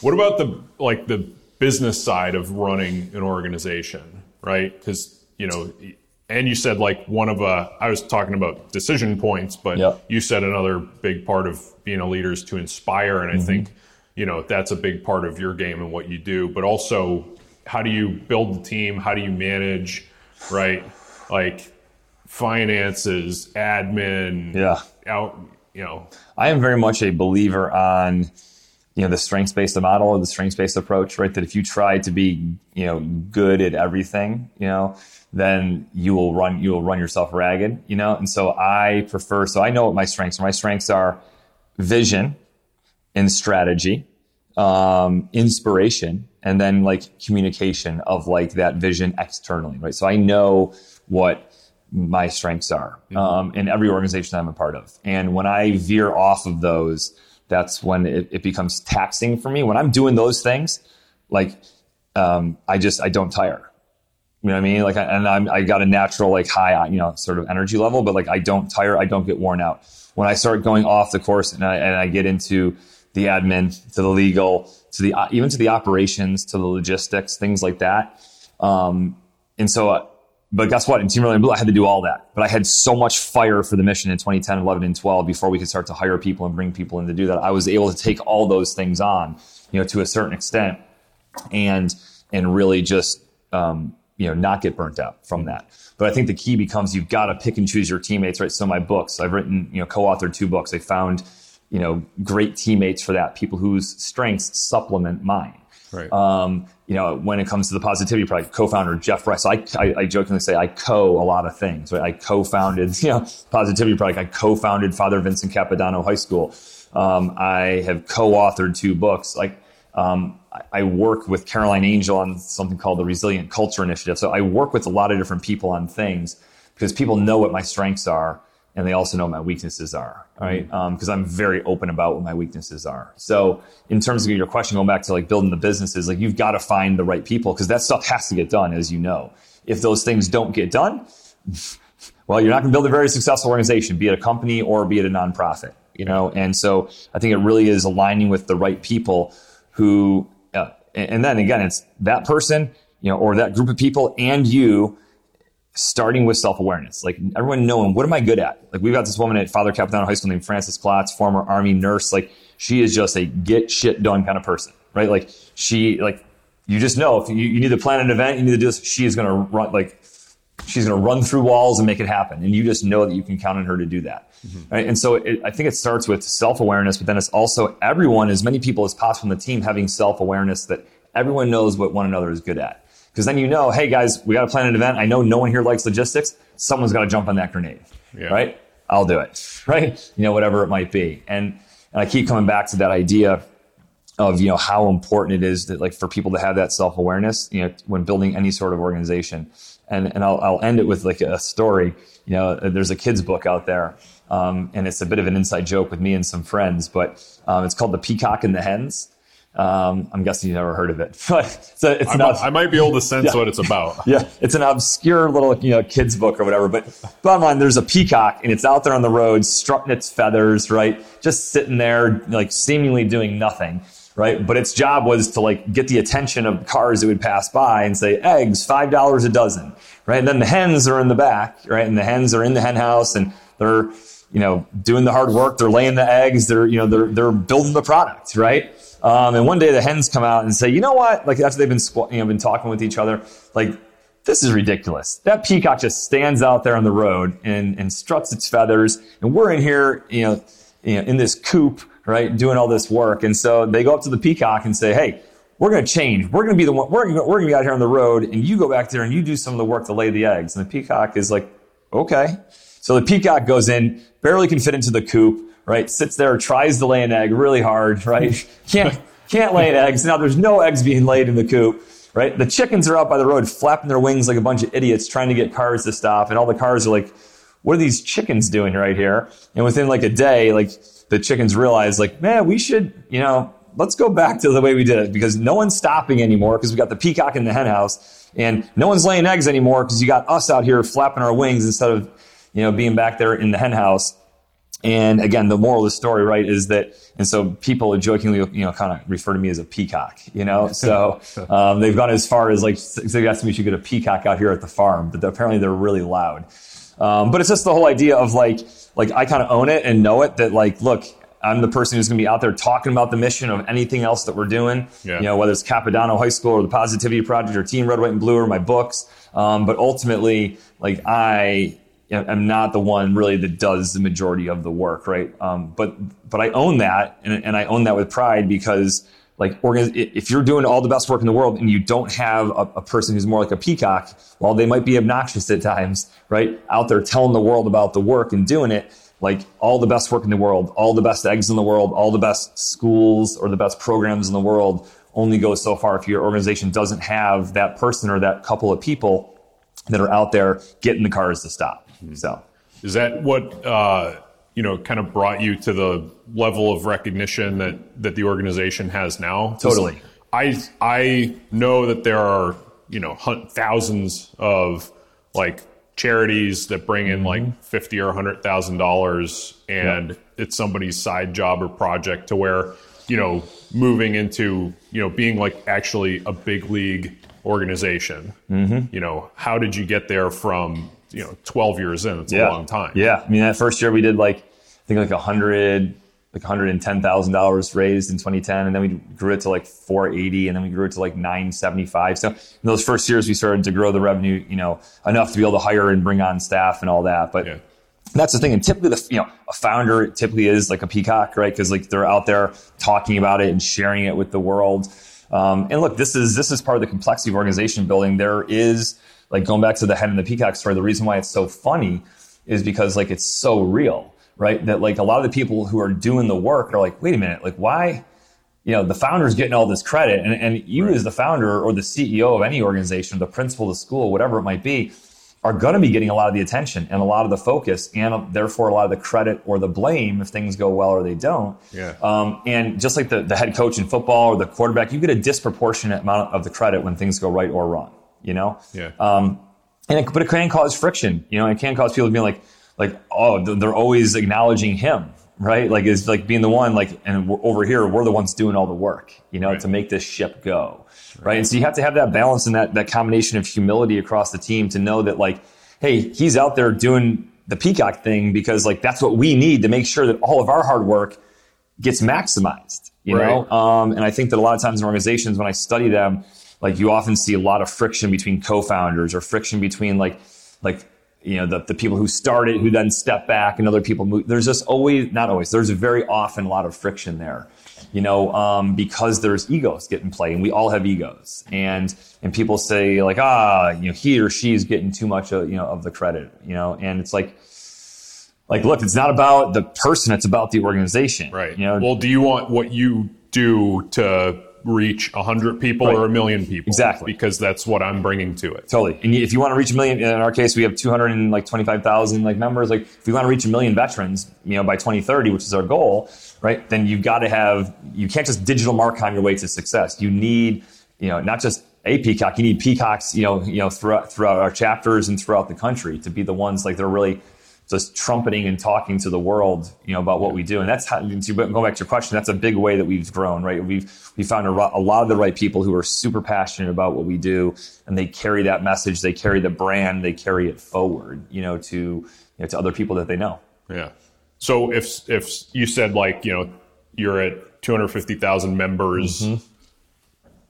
What about the, like the business side of running an organization, right? Because, you know, and you said like one of uh, I was talking about decision points, but Yep. you said another big part of being a leader is to inspire, and I think you know that's a big part of your game and what you do. But also, how do you build the team? How do you manage, right? Like finances, admin, Yeah. out, you know, I am very much a believer on you know the strengths based model or the strengths based approach, right? That if you try to be you know good at everything, you know, then you will run you will run yourself ragged, you know. And so I prefer. So I know what my strengths are. My strengths are vision and strategy, um, inspiration, and then like communication of like that vision externally, right? So I know what my strengths are um, in every organization I'm a part of. And when I veer off of those, that's when it, it becomes taxing for me. When I'm doing those things, like um, I just I don't tire. You know what I mean? Like, I, and I'm, I got a natural, like, high, you know, sort of energy level, but like, I don't tire, I don't get worn out. When I start going off the course and I, and I get into the admin, to the legal, to the, even to the operations, to the logistics, things like that. Um, and so, uh, but guess what? In Team Rolling Blue, I had to do all that. But I had so much fire for the mission in 2010, 11, and 12 before we could start to hire people and bring people in to do that. I was able to take all those things on, you know, to a certain extent and and really just um, you know not get burnt out from that. But I think the key becomes you've got to pick and choose your teammates, right? So my books, I've written you know co-authored two books. I found you know great teammates for that, people whose strengths supplement mine. Right. Um, you know, when it comes to the positivity project, co-founder Jeff Rice, I, I, I jokingly say I co a lot of things. Right? I co-founded, you know, positivity project. I co-founded Father Vincent Capodanno High School. Um, I have co-authored two books. Like, um, I, work with Caroline Angel on something called the Resilient Culture Initiative. So I work with a lot of different people on things because people know what my strengths are and they also know what my weaknesses are, right? Mm-hmm. Um, because I'm very open about what my weaknesses are. So, in terms of your question, going back to like building the businesses, like you've got to find the right people because that stuff has to get done, as you know. If those things don't get done, well, you're not going to build a very successful organization, be it a company or be it a nonprofit, you know. And so, I think it really is aligning with the right people who, and then again, it's that person, you know, or that group of people and you starting with self-awareness. Like everyone knowing what am I good at? Like we've got this woman at Father Capodanno High School named Frances Klotz, former army nurse. Like she is just a get shit done kind of person, right? Like she, like you just know if you, you need to plan an event, you need to do this. She is going to run like she's going to run through walls and make it happen, and you just know that you can count on her to do that. Mm-hmm. Right? And so it, I think it starts with self-awareness, but then it's also everyone, as many people as possible in the team, having self-awareness that everyone knows what one another is good at. Because then you know, hey guys, we got to plan an event. I know no one here likes logistics. Someone's got to jump on that grenade, Yeah. right? I'll do it, right? You know, whatever it might be. And, and I keep coming back to that idea of you know how important it is that like for people to have that self awareness, you know, when building any sort of organization. And and I'll, I'll end it with like a story. You know, there's a kids book out there, um, and it's a bit of an inside joke with me and some friends, but um, it's called The Peacock and the Hens. Um, I'm guessing you've never heard of it, but it's, a, it's I, not. might, I might be able to sense what it's about. Yeah, it's an obscure little you know kids book or whatever. But bottom line, there's a peacock and it's out there on the road, strutting its feathers, right? Just sitting there, like seemingly doing nothing, right? But its job was to like get the attention of cars that would pass by and say, "Eggs, five dollars a dozen," right? And then the hens are in the back, right? And the hens are in the hen house and they're you know doing the hard work. They're laying the eggs. They're you know they're they're building the product, right? Um, and one day the hens come out and say, you know what? Like after they've been squ- you know been talking with each other, like this is ridiculous. That peacock just stands out there on the road and, and struts its feathers, and we're in here, you know, you know, in this coop, right, doing all this work. And so they go up to the peacock and say, hey, we're going to change. We're going to be the one. We're gonna, we're going to be out here on the road, and you go back there and you do some of the work to lay the eggs. And the peacock is like, okay. So the peacock goes in, barely can fit into the coop right? Sits there, tries to lay an egg really hard, right? Can't, can't lay an egg. So now there's no eggs being laid in the coop, right? The chickens are out by the road flapping their wings like a bunch of idiots trying to get cars to stop. And all the cars are like, what are these chickens doing right here? And within like a day, like the chickens realize like, man, we should, you know, let's go back to the way we did it because no one's stopping anymore because we got the peacock in the hen house and no one's laying eggs anymore because you got us out here flapping our wings instead of, you know, being back there in the hen house. And again, the moral of the story, right, is that, and so people jokingly, you know, kind of refer to me as a peacock, you know, so um, they've gone as far as like, me, we should get a peacock out here at the farm, but apparently they're really loud. Um, but it's just the whole idea of like, like I kind of own it and know it that like, look, I'm the person who's going to be out there talking about the mission of anything else that we're doing. Yeah. You know, whether it's Capodanno High School or the Positivity Project or Team Red, White, and Blue or my books. Um, but ultimately, like I am not the one really that does the majority of the work, right? Um, but but I own that, and, and I own that with pride because like if you're doing all the best work in the world and you don't have a, a, person who's more like a peacock, while they might be obnoxious at times, right, out there telling the world about the work and doing it, like all the best work in the world, all the best eggs in the world, all the best schools or the best programs in the world only goes so far if your organization doesn't have that person or that couple of people that are out there getting the cars to stop. Mm-hmm. So, is that what uh, you know kind of brought you to the level of recognition that that the organization has now? Totally. I I know that there are you know thousands of like charities that bring in like mm-hmm. fifty or hundred thousand dollars, and yep. it's somebody's side job or project to where you know moving into you know being like actually a big league organization. Mm-hmm. You know, how did you get there from you know 12 years in? It's yeah. a long time. Yeah, I mean that first year we did like think like a hundred like $110,000 raised in 2010 and then we grew it to like 480 and then we grew it to like 975. So in those first years we started to grow the revenue, you know, enough to be able to hire and bring on staff and all that. But yeah. that's the thing. And typically the, you know, a founder typically is like a peacock, right? Cause like they're out there talking about it and sharing it with the world. Um, and look, this is, this is part of the complexity of organization building. There is like going back to the hen and the peacock story. The reason why it's so funny is because like it's so real right? That like a lot of the people who are doing the work are like, wait a minute, like why? You know, the founder's getting all this credit, and, and you right. as the founder or the CEO of any organization, the principal of the school, whatever it might be, are going to be getting a lot of the attention and a lot of the focus, and therefore a lot of the credit or the blame if things go well or they don't. Yeah. Um, and just like the, the head coach in football or the quarterback, you get a disproportionate amount of the credit when things go right or wrong. You know. Yeah. Um, and it, but it can cause friction. You know, it can cause people to be like, like oh they're always acknowledging him right like is like being the one like and over here we're the ones doing all the work you know right. to make this ship go right. right and so you have to have that balance and that that combination of humility across the team to know that like hey he's out there doing the peacock thing because like that's what we need to make sure that all of our hard work gets maximized you right. know um, and i think that a lot of times in organizations when i study them like you often see a lot of friction between co-founders or friction between like like you know, the, the people who started, who then step back and other people move. There's just always, not always, there's a very often a lot of friction there, you know, um, because there's egos get in play and we all have egos. And, and people say like, ah, you know, he or she is getting too much of, you know, of the credit, you know, and it's like, like, look, it's not about the person, it's about the organization. Right. You know, well, do you want what you do to reach 100 people right. or a million people. Exactly. Because that's what I'm bringing to it. Totally. And if you want to reach a million, in our case, we have 225,000 like members. Like if you want to reach a million veterans, you know, by 2030, which is our goal, right? Then you've got to have, you can't just digital mark on your way to success. You need, you know, not just a peacock, you need peacocks, you know, you know, throughout, throughout our chapters and throughout the country to be the ones like they're really just trumpeting and talking to the world, you know, about what we do. And that's how, to go back to your question, that's a big way that we've grown, right? We've, we found a, a, lot of the right people who are super passionate about what we do and they carry that message, they carry the brand, they carry it forward, you know, to, you know, to other people that they know. Yeah. So if, if you said like, you know, you're at 250,000 members, mm-hmm.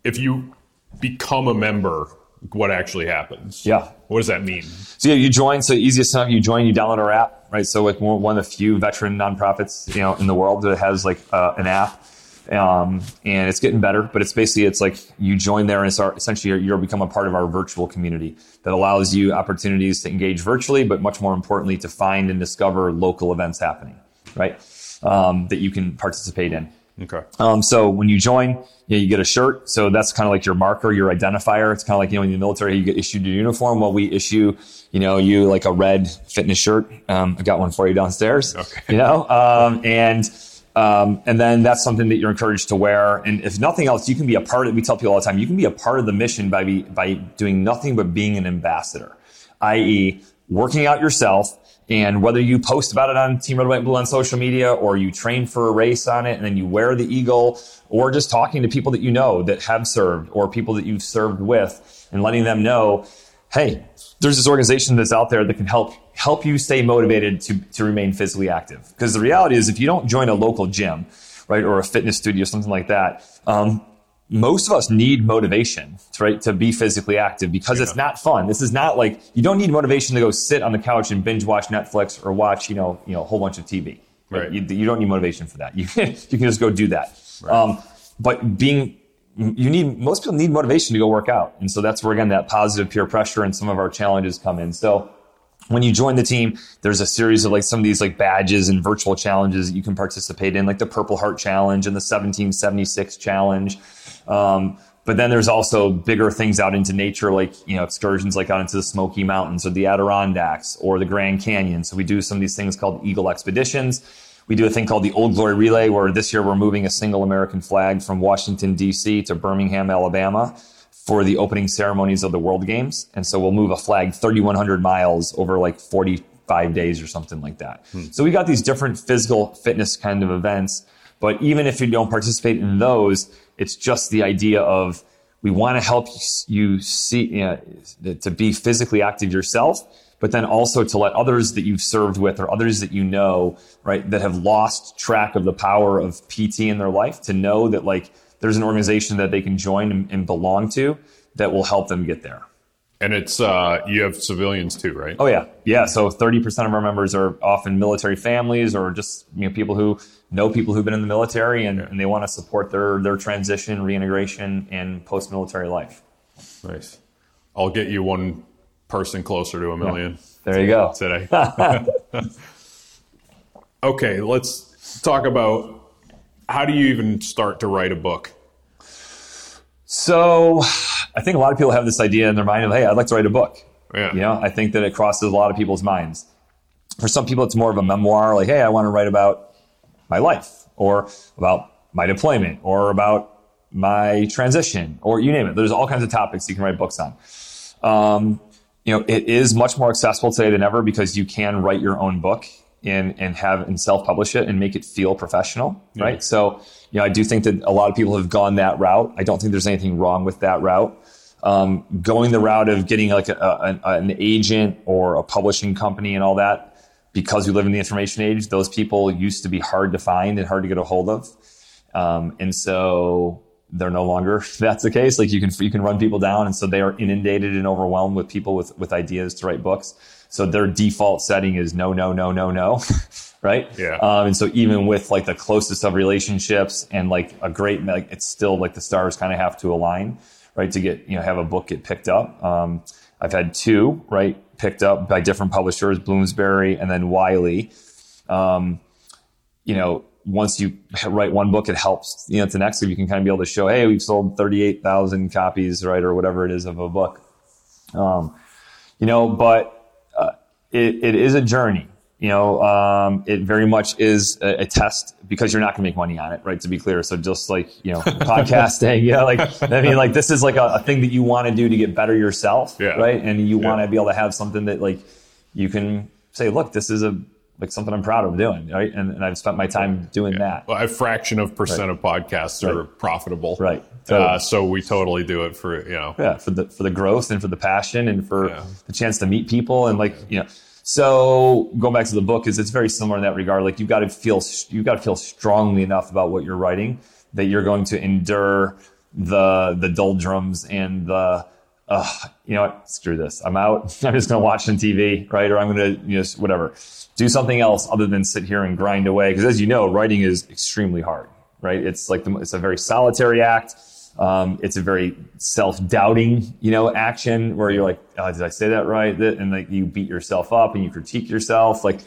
if you become a member, what actually happens? Yeah. What does that mean? So yeah, you join. So easiest stuff. You join. You download our app, right? So like one of the few veteran nonprofits, you know, in the world that has like uh, an app, um, and it's getting better. But it's basically it's like you join there, and it's our, essentially you're, you're become a part of our virtual community that allows you opportunities to engage virtually, but much more importantly, to find and discover local events happening, right? Um, that you can participate in. Okay. Um, so when you join, you, know, you, get a shirt. So that's kind of like your marker, your identifier. It's kind of like, you know, in the military, you get issued a uniform. Well, we issue, you know, you like a red fitness shirt. Um, I got one for you downstairs. Okay. You know, um, and, Um, and then that's something that you're encouraged to wear. And if nothing else, you can be a part of. We tell people all the time, you can be a part of the mission by be, by doing nothing but being an ambassador, i.e., working out yourself. And whether you post about it on Team Red, White, and Blue on social media, or you train for a race on it, and then you wear the eagle, or just talking to people that you know that have served, or people that you've served with, and letting them know, hey, there's this organization that's out there that can help help you stay motivated to, to remain physically active. Because the reality is, if you don't join a local gym, right, or a fitness studio, something like that, um, most of us need motivation, right, to be physically active because it's not fun. This is not like you don't need motivation to go sit on the couch and binge watch Netflix or watch, you know, you know, a whole bunch of TV. Right. You, you don't need motivation for that. You can, you can just go do that. Right. Um, but being you need most people need motivation to go work out and so that's where again that positive peer pressure and some of our challenges come in so when you join the team there's a series of like some of these like badges and virtual challenges that you can participate in like the purple heart challenge and the 1776 challenge um, but then there's also bigger things out into nature like you know excursions like out into the smoky mountains or the adirondacks or the grand canyon so we do some of these things called eagle expeditions we do a thing called the Old Glory Relay, where this year we're moving a single American flag from Washington, D.C. to Birmingham, Alabama for the opening ceremonies of the World Games. And so we'll move a flag 3,100 miles over like 45 days or something like that. Hmm. So we got these different physical fitness kind of events. But even if you don't participate in those, it's just the idea of we want to help you see, you know, to be physically active yourself but then also to let others that you've served with or others that you know, right, that have lost track of the power of PT in their life to know that like there's an organization that they can join and, and belong to that will help them get there. And it's uh, you have civilians too, right? Oh yeah, yeah. So thirty percent of our members are often military families or just you know people who know people who've been in the military and, and they want to support their their transition, reintegration, and post military life. Nice. I'll get you one person closer to a million. Yeah. There you go. Today. okay, let's talk about how do you even start to write a book? So, I think a lot of people have this idea in their mind of, hey, I'd like to write a book. Yeah. You know, I think that it crosses a lot of people's minds. For some people, it's more of a memoir, like, hey, I want to write about my life or about my deployment or about my transition or you name it. There's all kinds of topics you can write books on. Um, you know, it is much more accessible today than ever because you can write your own book and and have and self publish it and make it feel professional, yeah. right? So, you know, I do think that a lot of people have gone that route. I don't think there's anything wrong with that route. Um, going the route of getting like a, a, an agent or a publishing company and all that, because we live in the information age, those people used to be hard to find and hard to get a hold of. Um, and so they're no longer that's the case. Like you can you can run people down, and so they are inundated and overwhelmed with people with with ideas to write books. So their default setting is no, no, no, no, no, right? Yeah. Um, and so even with like the closest of relationships and like a great like it's still like the stars kind of have to align, right, to get you know have a book get picked up. Um, I've had two right picked up by different publishers, Bloomsbury and then Wiley. Um, you know, once you write one book, it helps, you know, to next week you can kind of be able to show, hey, we've sold 38,000 copies, right, or whatever it is of a book. Um, you know, but uh, it, it is a journey. You know, um, it very much is a, a, test because you're not going to make money on it, right? To be clear. So just like, you know, podcasting, yeah, like, I mean, like this is like a, a thing that you want to do to get better yourself, yeah. right? And you yeah. want to be able to have something that like you can say, look, this is a like something I'm proud of doing, right? And, and I've spent my time doing yeah. that. Well, a fraction of percent right. of podcasts are right. profitable, right? Totally. Uh, so we totally do it for you know, yeah, for the for the growth and for the passion and for the chance to meet people and like you know. So going back to the book, is it's very similar in that regard. Like you've got to feel you've got to feel strongly enough about what you're writing that you're going to endure the the doldrums and the uh, you know what, screw this. I'm out. I'm just going to watch some TV, right? Or I'm going to, you know, whatever do something else other than sit here and grind away. Because as you know, writing is extremely hard, right? It's like the, it's a very solitary act. Um, it's a very self-doubting, you know, action where you're like, oh, did I say that right? And like you beat yourself up and you critique yourself. Like,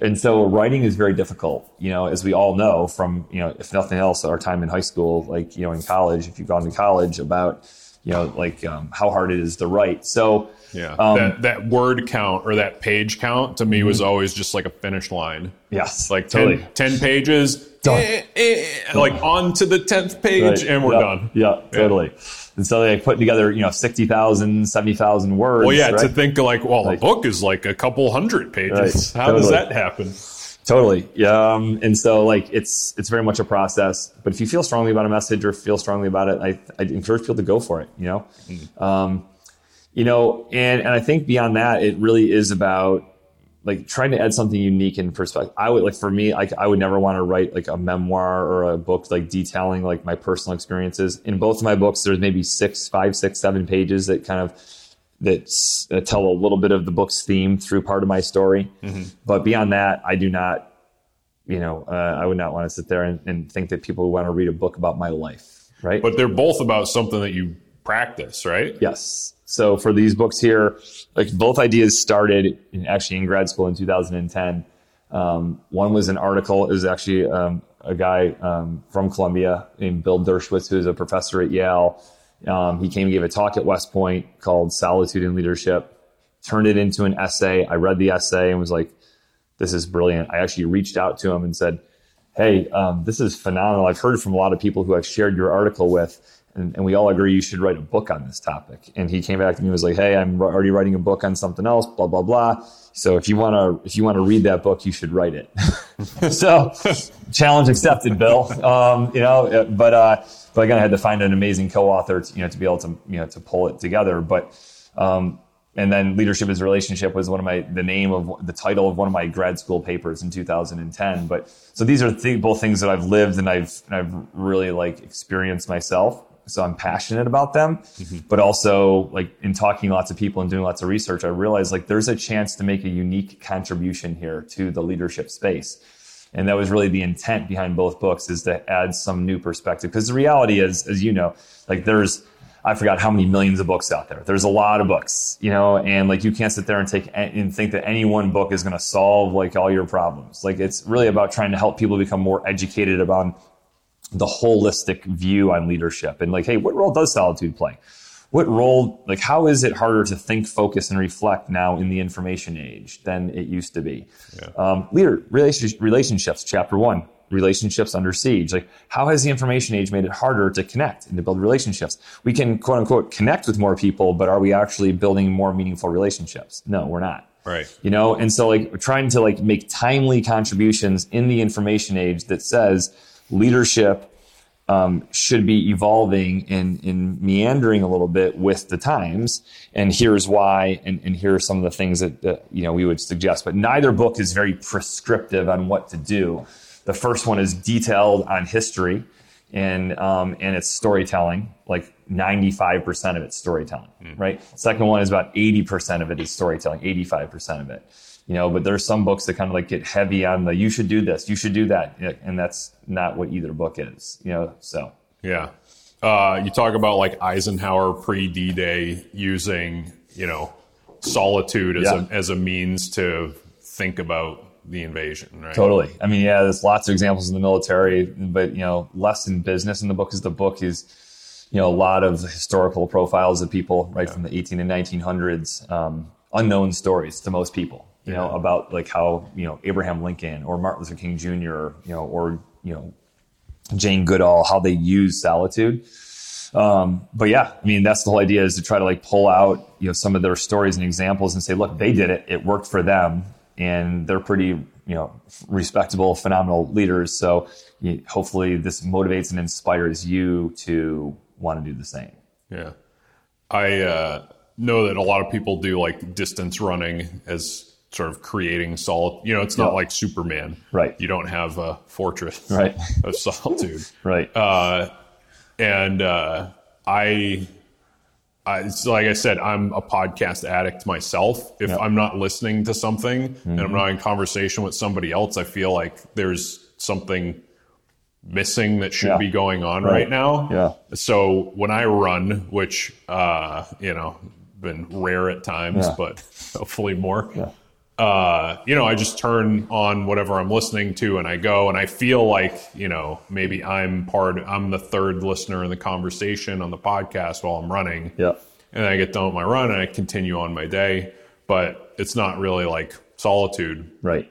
and so writing is very difficult, you know, as we all know from, you know, if nothing else, our time in high school, like, you know, in college, if you've gone to college about, you know, like um, how hard it is to write. So Yeah. Um, that that word count or that page count to me was always just like a finish line. yes, Like 10, totally. 10 pages, Done. eh, eh, like on to the 10th page, Right. and we're Yeah. done. Yeah, totally. And so they put together, you know, 60,000, 70,000 words. Well, yeah, right? to think like, well, Like- a book is like a couple hundred pages. Right. How does that happen? Totally. Yeah. Um, and so like it's it's very much a process. But if you feel strongly about a message or feel strongly about it, I I encourage people to go for it. You know, um, you know, and and I think beyond that, it really is about like trying to add something unique in perspective. I would like for me, like I would never want to write like a memoir or a book like detailing like my personal experiences. In both of my books, there's maybe six, five, six, seven pages that kind of that uh, tell a little bit of the book's theme through part of my story. But beyond that, I do not, you know, uh, I would not want to sit there and, and think that people want to read a book about my life, right? But they're both about something that you practice, right? Yes. So for these books here, like both ideas started in, actually in grad school in 2010. Um, one was an article. It was actually um, a guy um, from Columbia named Bill Deresiewicz, who is a professor at Yale. Um, he came and gave a talk at West Point called Solitude and Leadership. Turned it into an essay. I read the essay and was like, "This is brilliant." I actually reached out to him and said, hey, um, this is phenomenal. I've heard from a lot of people who I've shared your article with, and, and we all agree you should write a book on this topic. And he came back to me and was like, hey, I'm already writing a book on something else, blah, blah, blah. So if you want to, if you want to read that book, you should write it. so challenge accepted, Bill. Um, you know, but, uh, but again, I had to find an amazing co-author, to, you know, to be able to, you know, to pull it together. But, um, and then leadership is relationship was one of my the name of the title of one of my grad school papers in 2010 but so these are th- both things that i've lived and i've and i've really like experienced myself so i'm passionate about them. Mm-hmm. But also like in talking to lots of people and doing lots of research i realized like there's a chance to make a unique contribution here to the leadership space. And that was really the intent behind both books is to add some new perspective. Because the reality is as you know like there's I forgot how many millions of books out there. There's a lot of books, you know, and like you can't sit there and take and think that any one book is going to solve like all your problems. Like it's really about trying to help people become more educated about the holistic view on leadership and like, hey, what role does solitude play? What role, like, how is it harder to think, focus, and reflect now in the information age than it used to be? Um, leader relationship, relationships, chapter one relationships under siege. Like, how has the information age made it harder to connect and to build relationships? We can quote unquote connect with more people, but are we actually building more meaningful relationships? No, we're not. Right. You know, and so like we're trying to like make timely contributions in the information age that says leadership um, should be evolving and, and meandering a little bit with the times. And here's why, and, and here are some of the things that, that you know we would suggest. But neither book is very prescriptive on what to do. The first one is detailed on history and um, and it's storytelling. Like 95% of it's storytelling, right? Second one is about 80% of it is storytelling, 85% of it. You know, but there's some books that kind of like get heavy on the you should do this, you should do that, and that's not what either book is. You know, so Yeah. Uh, you talk about like Eisenhower pre D Day using, you know, solitude as, Yeah. a, as a means to think about the invasion, right? Totally. I mean, yeah, there's lots of examples in the military, but you know, less in business in the book is the book is, you know, a lot of historical profiles of people right from the 18 and 1900s, um, unknown stories to most people, you know, about like how, you know, Abraham Lincoln or Martin Luther King Jr., you know, or, you know, Jane Goodall, how they use solitude. Um, but yeah, I mean, that's the whole idea is to try to like pull out, you know, some of their stories and examples and say, look, they did it. It worked for them and they're pretty, you know, respectable, phenomenal leaders. So you, hopefully this motivates and inspires you to want to do the same. Yeah. I uh, know that a lot of people do like distance running as sort of creating solid. You know, it's not Yeah. like Superman. Right. You don't have a fortress Right. of solitude. Right. Uh, and uh, I, I, it's like I said, I'm a podcast addict myself. If Yeah. I'm not listening to something and I'm not in conversation with somebody else, I feel like there's something missing that should Yeah. be going on Right. right, now. Yeah. So when I run, which uh, you know, been rare at times, Yeah. but hopefully more. Yeah. Uh, you know, I just turn on whatever I'm listening to and I go and I feel like, you know, maybe I'm part, I'm the third listener in the conversation on the podcast while I'm running. Yeah. And then I get done with my run and I continue on my day. But it's not really like solitude. Right.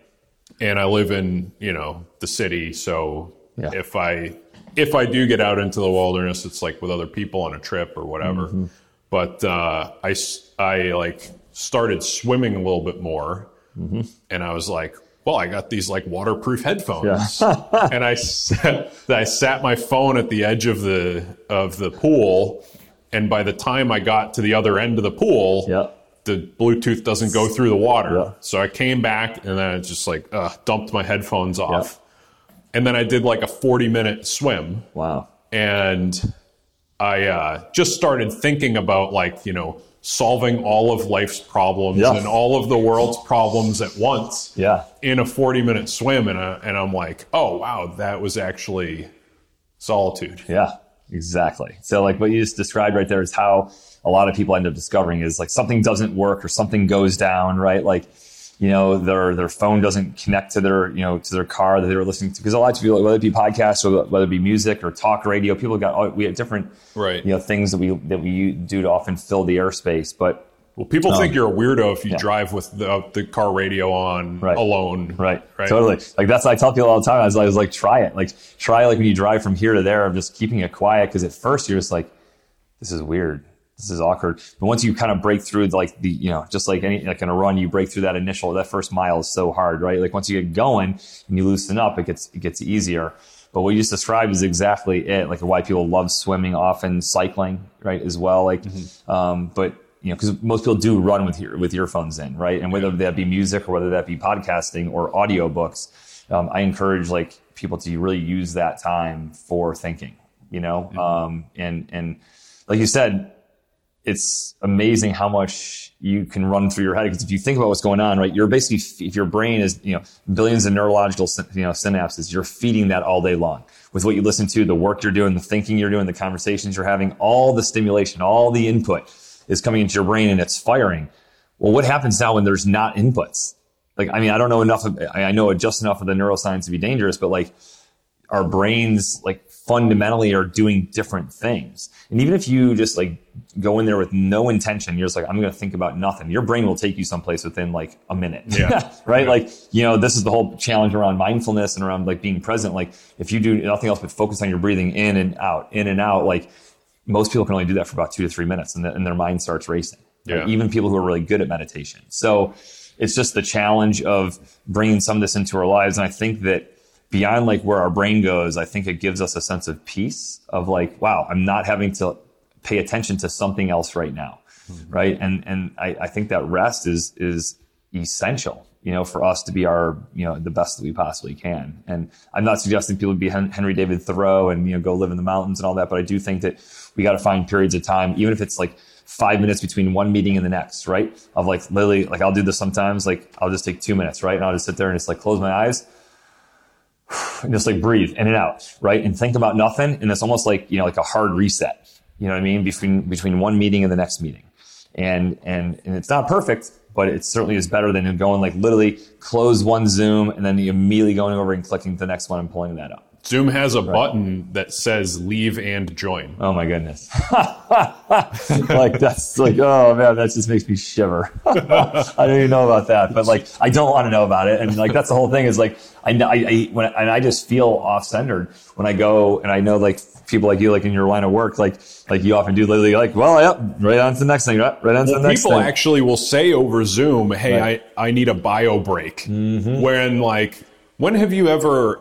And I live in, you know, the city. So Yeah. if I, if I do get out into the wilderness, it's like with other people on a trip or whatever. Mm-hmm. But uh, I like started swimming a little bit more, Mm-hmm. and I was like, "Well, I got these like waterproof headphones," and I sat, I sat my phone at the edge of the of the pool, and by the time I got to the other end of the pool, Yeah. the Bluetooth doesn't go through the water. Yeah. So I came back, and then I just like uh, dumped my headphones off, and then I did like a forty minute swim Wow. and I uh, just started thinking about like you know solving all of life's problems Yeah. and all of the world's problems at once Yeah. in a 40 minute swim and, I, and i'm like oh wow that was actually solitude Yeah, exactly. So like what you just described right there is how a lot of people end up discovering is like something doesn't work or something goes down, right? Like, you know, their their phone doesn't connect to their, you know, to their car that they were listening to. Because a lot of people, whether it be podcasts or whether it be music or talk radio, people got all- we have different Right. you know things that we that we do to often fill the airspace. But well people think you're a weirdo if you Um, yeah. drive with the, the car radio on Right. alone Right. right Totally. Like that's what I tell people all the time. I was, I was like, try it. Like try like when you drive from here to there of just keeping it quiet. Cause at first you're just like, this is weird. This is awkward. But once you kind of break through like the, you know, just like any, like in a run, you break through that initial, that first mile is so hard, right? Like once you get going and you loosen up, it gets, it gets easier. But what you just described is exactly it. Like why people love swimming, often cycling, right? As well. Like, um, but you know, because most people do run with ear, with earphones in, right? And whether that be music or whether that be podcasting or audiobooks, um, I encourage like people to really use that time for thinking, you know, um, and and like you said, it's amazing how much you can run through your head because if you think about what's going on, right, you're basically if your brain is you know billions of neurological you know synapses, you're feeding that all day long with what you listen to, the work you're doing, the thinking you're doing, the conversations you're having, all the stimulation, all the input is coming into your brain and it's firing. Well, what happens now when there's not inputs? Like, I mean, I don't know enough. Of, I know just enough of the neuroscience to be dangerous, but like our brains like fundamentally are doing different things. And even if you just like go in there with no intention, you're just like, I'm going to think about nothing. Your brain will take you someplace within like a minute. Yeah. right. Yeah. Like, you know, this is the whole challenge around mindfulness and around like being present. Like if you do nothing else but focus on your breathing in and out, in and out, like most people can only do that for about two to three minutes and, then and their mind starts racing. Like, even people who are really good at meditation. So it's just the challenge of bringing some of this into our lives. And I think that beyond like where our brain goes, I think it gives us a sense of peace of like, wow, I'm not having to pay attention to something else right now. Mm-hmm. Right. And, and I, I think that rest is, is essential, you know, for us to be our, you know, the best that we possibly can. And I'm not suggesting people be Henry David Thoreau and, you know, go live in the mountains and all that, but I do think that we got to find periods of time, even if it's like five minutes between one meeting and the next, right? Of like literally, like I'll do this sometimes, like I'll just take two minutes, right? And I'll just sit there and just like close my eyes and just like breathe in and out, right? And think about nothing. And it's almost like, you know, like a hard reset, you know what I mean? Between, between one meeting and the next meeting. And, and, and it's not perfect, but it certainly is better than going like literally close one Zoom and then immediately going over and clicking the next one and pulling that up. Zoom has a button that says leave and join Oh my goodness. like that's like, oh man, that just makes me shiver. I don't even know about that, but like, I don't want to know about it. And like, that's the whole thing is like, I, I, I when, and I just feel off centered when I go and I know like people like you, like in your line of work, like, like you often do literally like, well, yep, right on to the next thing, right, right on to the next people thing. actually will say over Zoom, "Hey, Right. I, I need a bio break." Mm-hmm. When like, when have you ever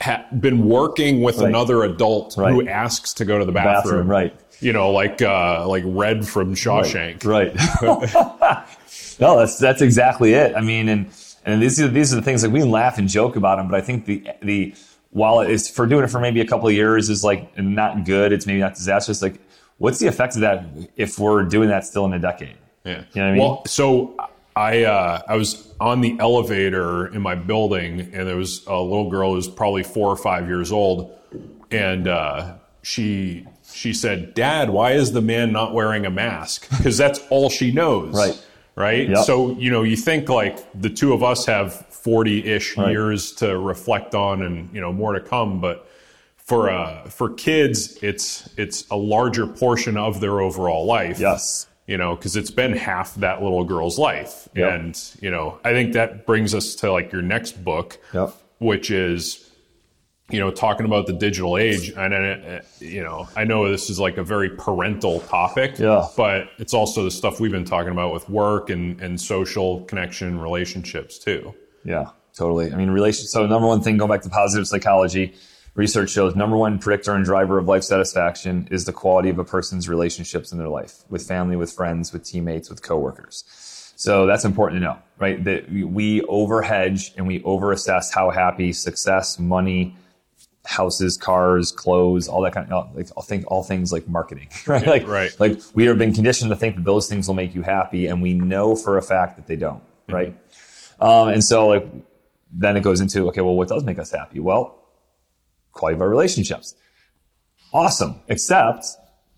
ha- been working with Right. another adult who asks to go to the bathroom? Bathroom, right. You know, like uh, like Red from Shawshank. Right. no, that's that's exactly it. I mean, and and these are these are the things like we laugh and joke about them, but I think the the while it's for doing it for maybe a couple of years is like not good. It's maybe not disastrous. Like, what's the effect of that if we're doing that still in a decade? Yeah. You know what I mean? Well, so I uh, I was on the elevator in my building, and there was a little girl who's probably four or five years old, and uh, she she said, "Dad, why is the man not wearing a mask? Because that's all she knows." Right. right? Yep. So, you know, you think like the two of us have 40 ish Right. years to reflect on and, you know, more to come. But for, uh, for kids, it's, it's a larger portion of their overall life. Yes. You know, because it's been half that little girl's life. Yep. And, you know, I think that brings us to like your next book, Yep. which is, you know, talking about the digital age, and uh, you know, I know this is like a very parental topic, Yeah. but it's also the stuff we've been talking about with work and and social connection, relationships too. Yeah, totally. I mean, relation. So number one thing, going back to positive psychology, research shows number one predictor and driver of life satisfaction is the quality of a person's relationships in their life with family, with friends, with teammates, with coworkers. So that's important to know, right? That we- we overhedge and we overassess how happy success, money, houses, cars, clothes, all that kind of like I think all things like marketing, right? Like Right. like we have been conditioned to think that those things will make you happy, and we know for a fact that they don't, right? Um, and so like then it goes into okay, well, what does make us happy? Well, quality of our relationships. Awesome, except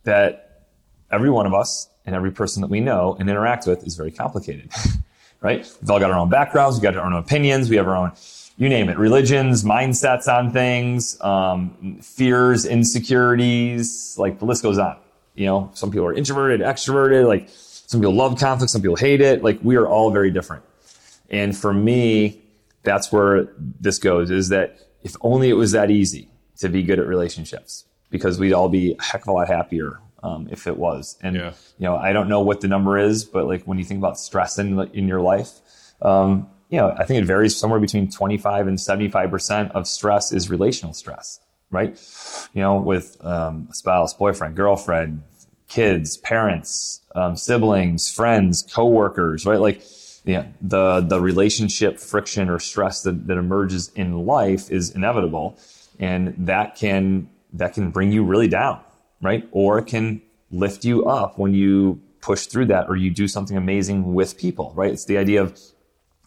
that every one of us and every person that we know and interact with is very complicated, right? We've all got our own backgrounds, we've got our own opinions, we have our own, you name it, religions, mindsets on things, um, fears, insecurities, like the list goes on. You know, some people are introverted, extroverted, like some people love conflict, some people hate it. Like we are all very different. And for me, that's where this goes is that if only it was that easy to be good at relationships because we'd all be a heck of a lot happier um, if it was. And, Yeah. you know, I don't know what the number is, but like when you think about stress in, in your life, um, you know, I think it varies somewhere between 25 and 75% of stress is relational stress, right? You know, with um, a spouse, boyfriend, girlfriend, kids, parents, um, siblings, friends, coworkers, right? Like, yeah, the the relationship friction or stress that, that emerges in life is inevitable, and that can that can bring you really down, right? Or it can lift you up when you push through that, or you do something amazing with people, right? It's the idea of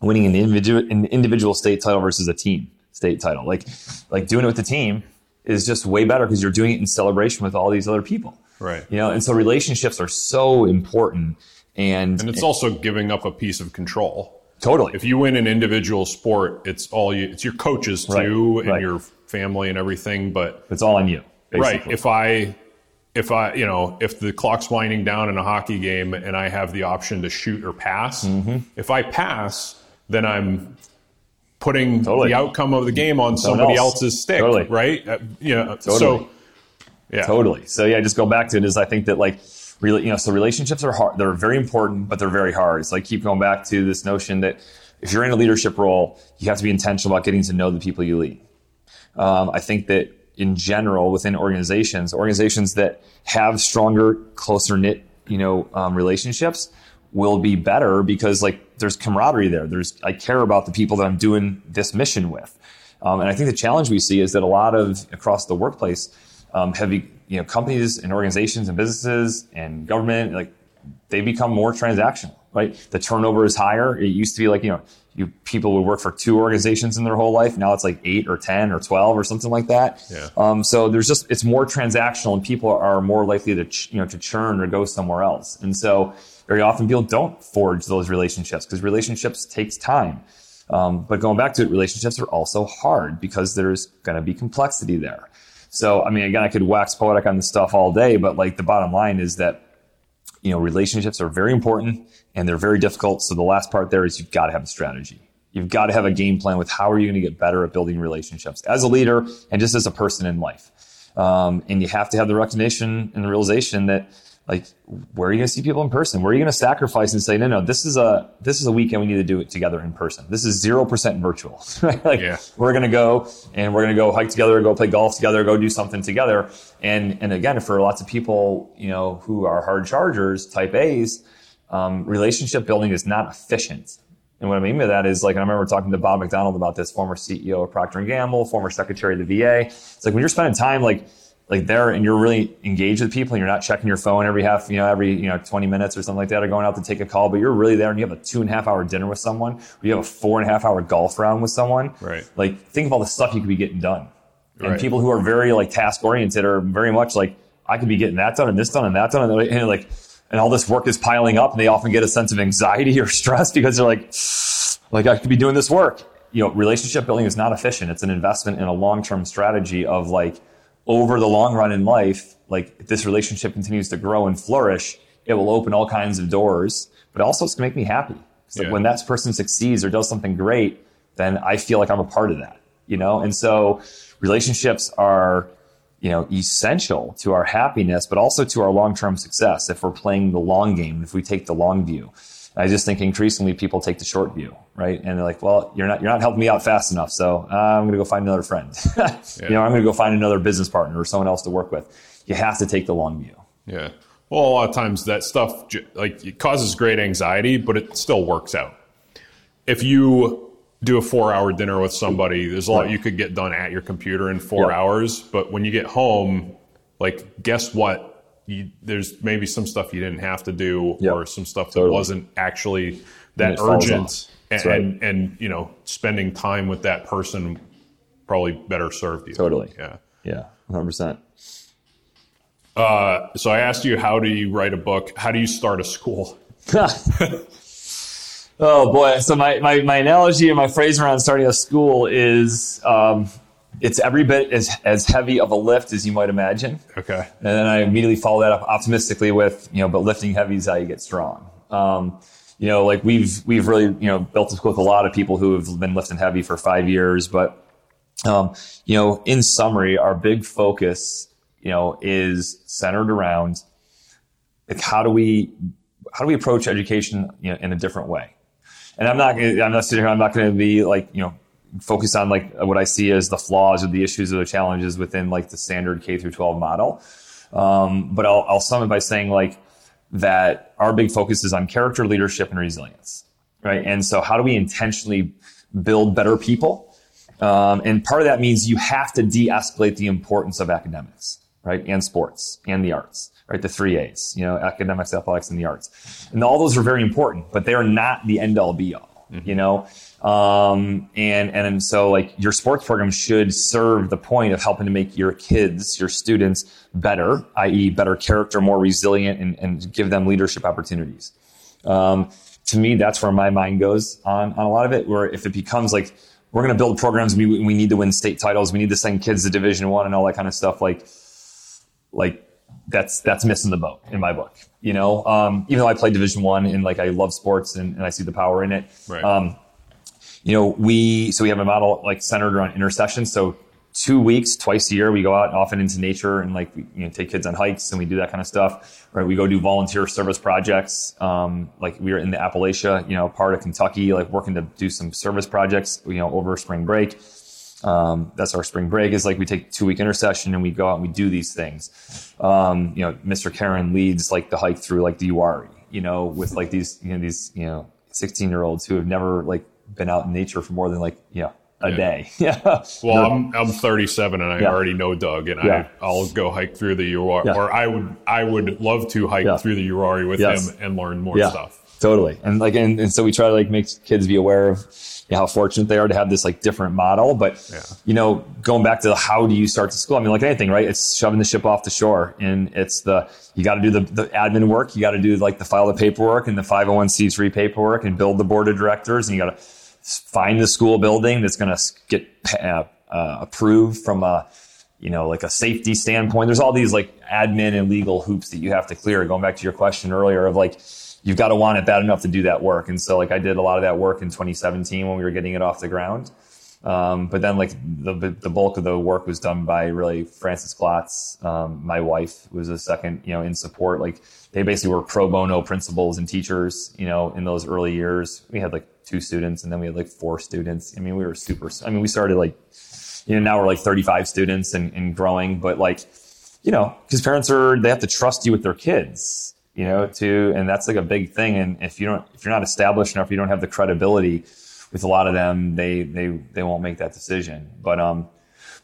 winning an individual an individual state title versus a team state title. Like like doing it with the team is just way better because you're doing it in celebration with all these other people. Right. You know, and so relationships are so important and, And it's also giving up a piece of control. totally If you win an individual sport, it's all you. It's your coaches Right, too, and right. your family and everything. But it's all on you. right, if I, if I, you know, if the clock's winding down in a hockey game and I have the option to shoot or pass, Mm-hmm. if I pass, then I'm putting Totally. the outcome of the game on somebody else. else's stick, Totally. right? Uh, know, Totally. so yeah, Totally. So yeah, just go back to it is I think that like really, you know, so relationships are hard. They're very important, but they're very hard. It's like keep going back to this notion that if you're in a leadership role, you have to be intentional about getting to know the people you lead. Um, I think that in general within organizations, organizations that have stronger, closer knit, you know, um, relationships will be better because like there's camaraderie there. There's I care about the people that I'm doing this mission with. Um, and I think the challenge we see is that a lot of across the workplace, um, have you know companies and organizations and businesses and government like they become more transactional, right? The turnover is higher. It used to be like you know you people would work for two organizations in their whole life. Now it's like eight or ten or twelve or something like that. Yeah. Um, so there's just it's more transactional, and people are more likely to ch- you know to churn or go somewhere else. And so very often people don't forge those relationships because relationships takes time. Um, but going back to it, relationships are also hard because there's going to be complexity there. So I mean, again, I could wax poetic on this stuff all day, but like the bottom line is that you know relationships are very important and they're very difficult. So the last part there is you've got to have a strategy. You've got to have a game plan with how are you going to get better at building relationships as a leader and just as a person in life. Um, and you have to have the recognition and the realization that like where are you going to see people in person? Where are you going to sacrifice and say no no this is a this is a weekend we need to do it together in person. This is 0% virtual. Right? Like Yeah. we're going to go and we're going to go hike together go play golf together go do something together. And and again for lots of people you know who are hard chargers type a's um, relationship building is not efficient. And what I mean by that is like, I remember talking to Bob McDonald about this, former CEO of Procter and Gamble, former secretary of the VA. It's like when you're spending time like, like there and you're really engaged with people and you're not checking your phone every half, you know, every, you know, 20 minutes or something like that or going out to take a call, but you're really there and you have a two and a half hour dinner with someone or you have a four and a half hour golf round with someone. Right. Like think of all the stuff you could be getting done. And Right. people who are very like task oriented are very much like, I could be getting that done and this done and that done. And, and like, and all this work is piling up and they often get a sense of anxiety or stress because they're like, like I could be doing this work. You know, relationship building is not efficient. It's an investment in a long-term strategy of like over the long run in life, like if this relationship continues to grow and flourish, it will open all kinds of doors, but also it's gonna make me happy. Like when that person succeeds or does something great, then I feel like I'm a part of that, you know? And so relationships are, you know, essential to our happiness, but also to our long-term success if we're playing the long game, if we take the long view. I just think increasingly people take the short view, right? And they're like, "Well, you're not you're not helping me out fast enough, so uh, I'm going to go find another friend. You know, I'm going to go find another business partner or someone else to work with." You have to take the long view. Yeah. Well, a lot of times that stuff like it causes great anxiety, but it still works out. If you do a four-hour dinner with somebody, there's a lot Right. you could get done at your computer in four Yeah. hours. But when you get home, like, guess what? You, there's maybe some stuff you didn't have to do, Yeah. or some stuff that Totally. wasn't actually that urgent. And, right. and and you know, spending time with that person probably better served you. Totally. Yeah. Yeah, 100. percent Uh, so I asked you, how do you write a book? How do you start a school? Oh boy! So my, my, my analogy and my phrase around starting a school is um, it's every bit as as heavy of a lift as you might imagine. Okay. And then I immediately follow that up optimistically with, you know, but lifting heavy is how you get strong. Um, you know, like we've, we've really, you know, built this with a lot of people who have been lifting heavy for five years. But, um, you know, in summary, our big focus, you know, is centered around like how do we, how do we approach education, you know, in a different way? And I'm not, I'm not sitting here, I'm not going to be like, you know, focus on like what I see as the flaws or the issues or the challenges within like the standard K through 12 model. Um, but I'll, I'll sum it by saying like that our big focus is on character, leadership, and resilience, right? And so how do we intentionally build better people? Um, and part of that means you have to de-escalate the importance of academics, right? And sports and the arts, right? The three A's, you know, academics, athletics, and the arts. And all those are very important, but they are not the end all be all, you know? Um, and, and so like your sports program should serve the point of helping to make your kids, your students better, i.e. better character, more resilient and, and give them leadership opportunities. Um, to me, that's where my mind goes on, on a lot of it, where if it becomes like, we're going to build programs, we, we need to win state titles, we need to send kids to division one and all that kind of stuff. Like, like that's, that's missing the boat in my book, you know? Um, even though I played division one and like I love sports and, and I see the power in it. Right. Um, you know, we, so we have a model like centered around intercession. So two weeks, twice a year, we go out often into nature and like, we, you know, take kids on hikes and we do that kind of stuff, right? We go do volunteer service projects. Um, like we were in the Appalachia, you know, part of Kentucky, like working to do some service projects, you know, over spring break. Um, that's our spring break is like we take two week intercession and we go out and we do these things. Um, you know, Mr. Karen leads like the hike through like the Uwharrie, you know, with like these, you know, these, you know, 16 year olds who have never like been out in nature for more than like, you know, a Yeah. day. yeah. Well, I'm, I'm 37 and I Yeah. already know Doug, and Yeah. I I'll go hike through the Yeah. or I would I would love to hike through the Uwharrie with Yes. him and learn more stuff. Totally. And like, and, and so we try to like make kids be aware of you know, how fortunate they are to have this like different model. But, Yeah. you know, going back to the, how do you start to school? I mean, like anything, right? It's shoving the ship off the shore and it's the, you got to do the, the admin work. You got to do like the file the paperwork and the 501c3 paperwork and build the board of directors. And you got to find the school building that's going to get uh, uh, approved from a, you know, like a safety standpoint. There's all these like admin and legal hoops that you have to clear. Going back to your question earlier of like, you've got to want it bad enough to do that work. And so like I did a lot of that work in 2017 when we were getting it off the ground. Um, but then like the, the bulk of the work was done by really Francis Klotz. Um, my wife was a second, you know, in support. Like they basically were pro bono principals and teachers, you know, in those early years. We had like two students and then we had like four students. I mean, we were super, I mean, we started like, you know, now we're like 35 students and, and growing, but like, you know, because parents are, they have to trust you with their kids, you know, to, and that's like a big thing. And if you don't, if you're not established enough, you don't have the credibility with a lot of them, they, they, they won't make that decision. But, um,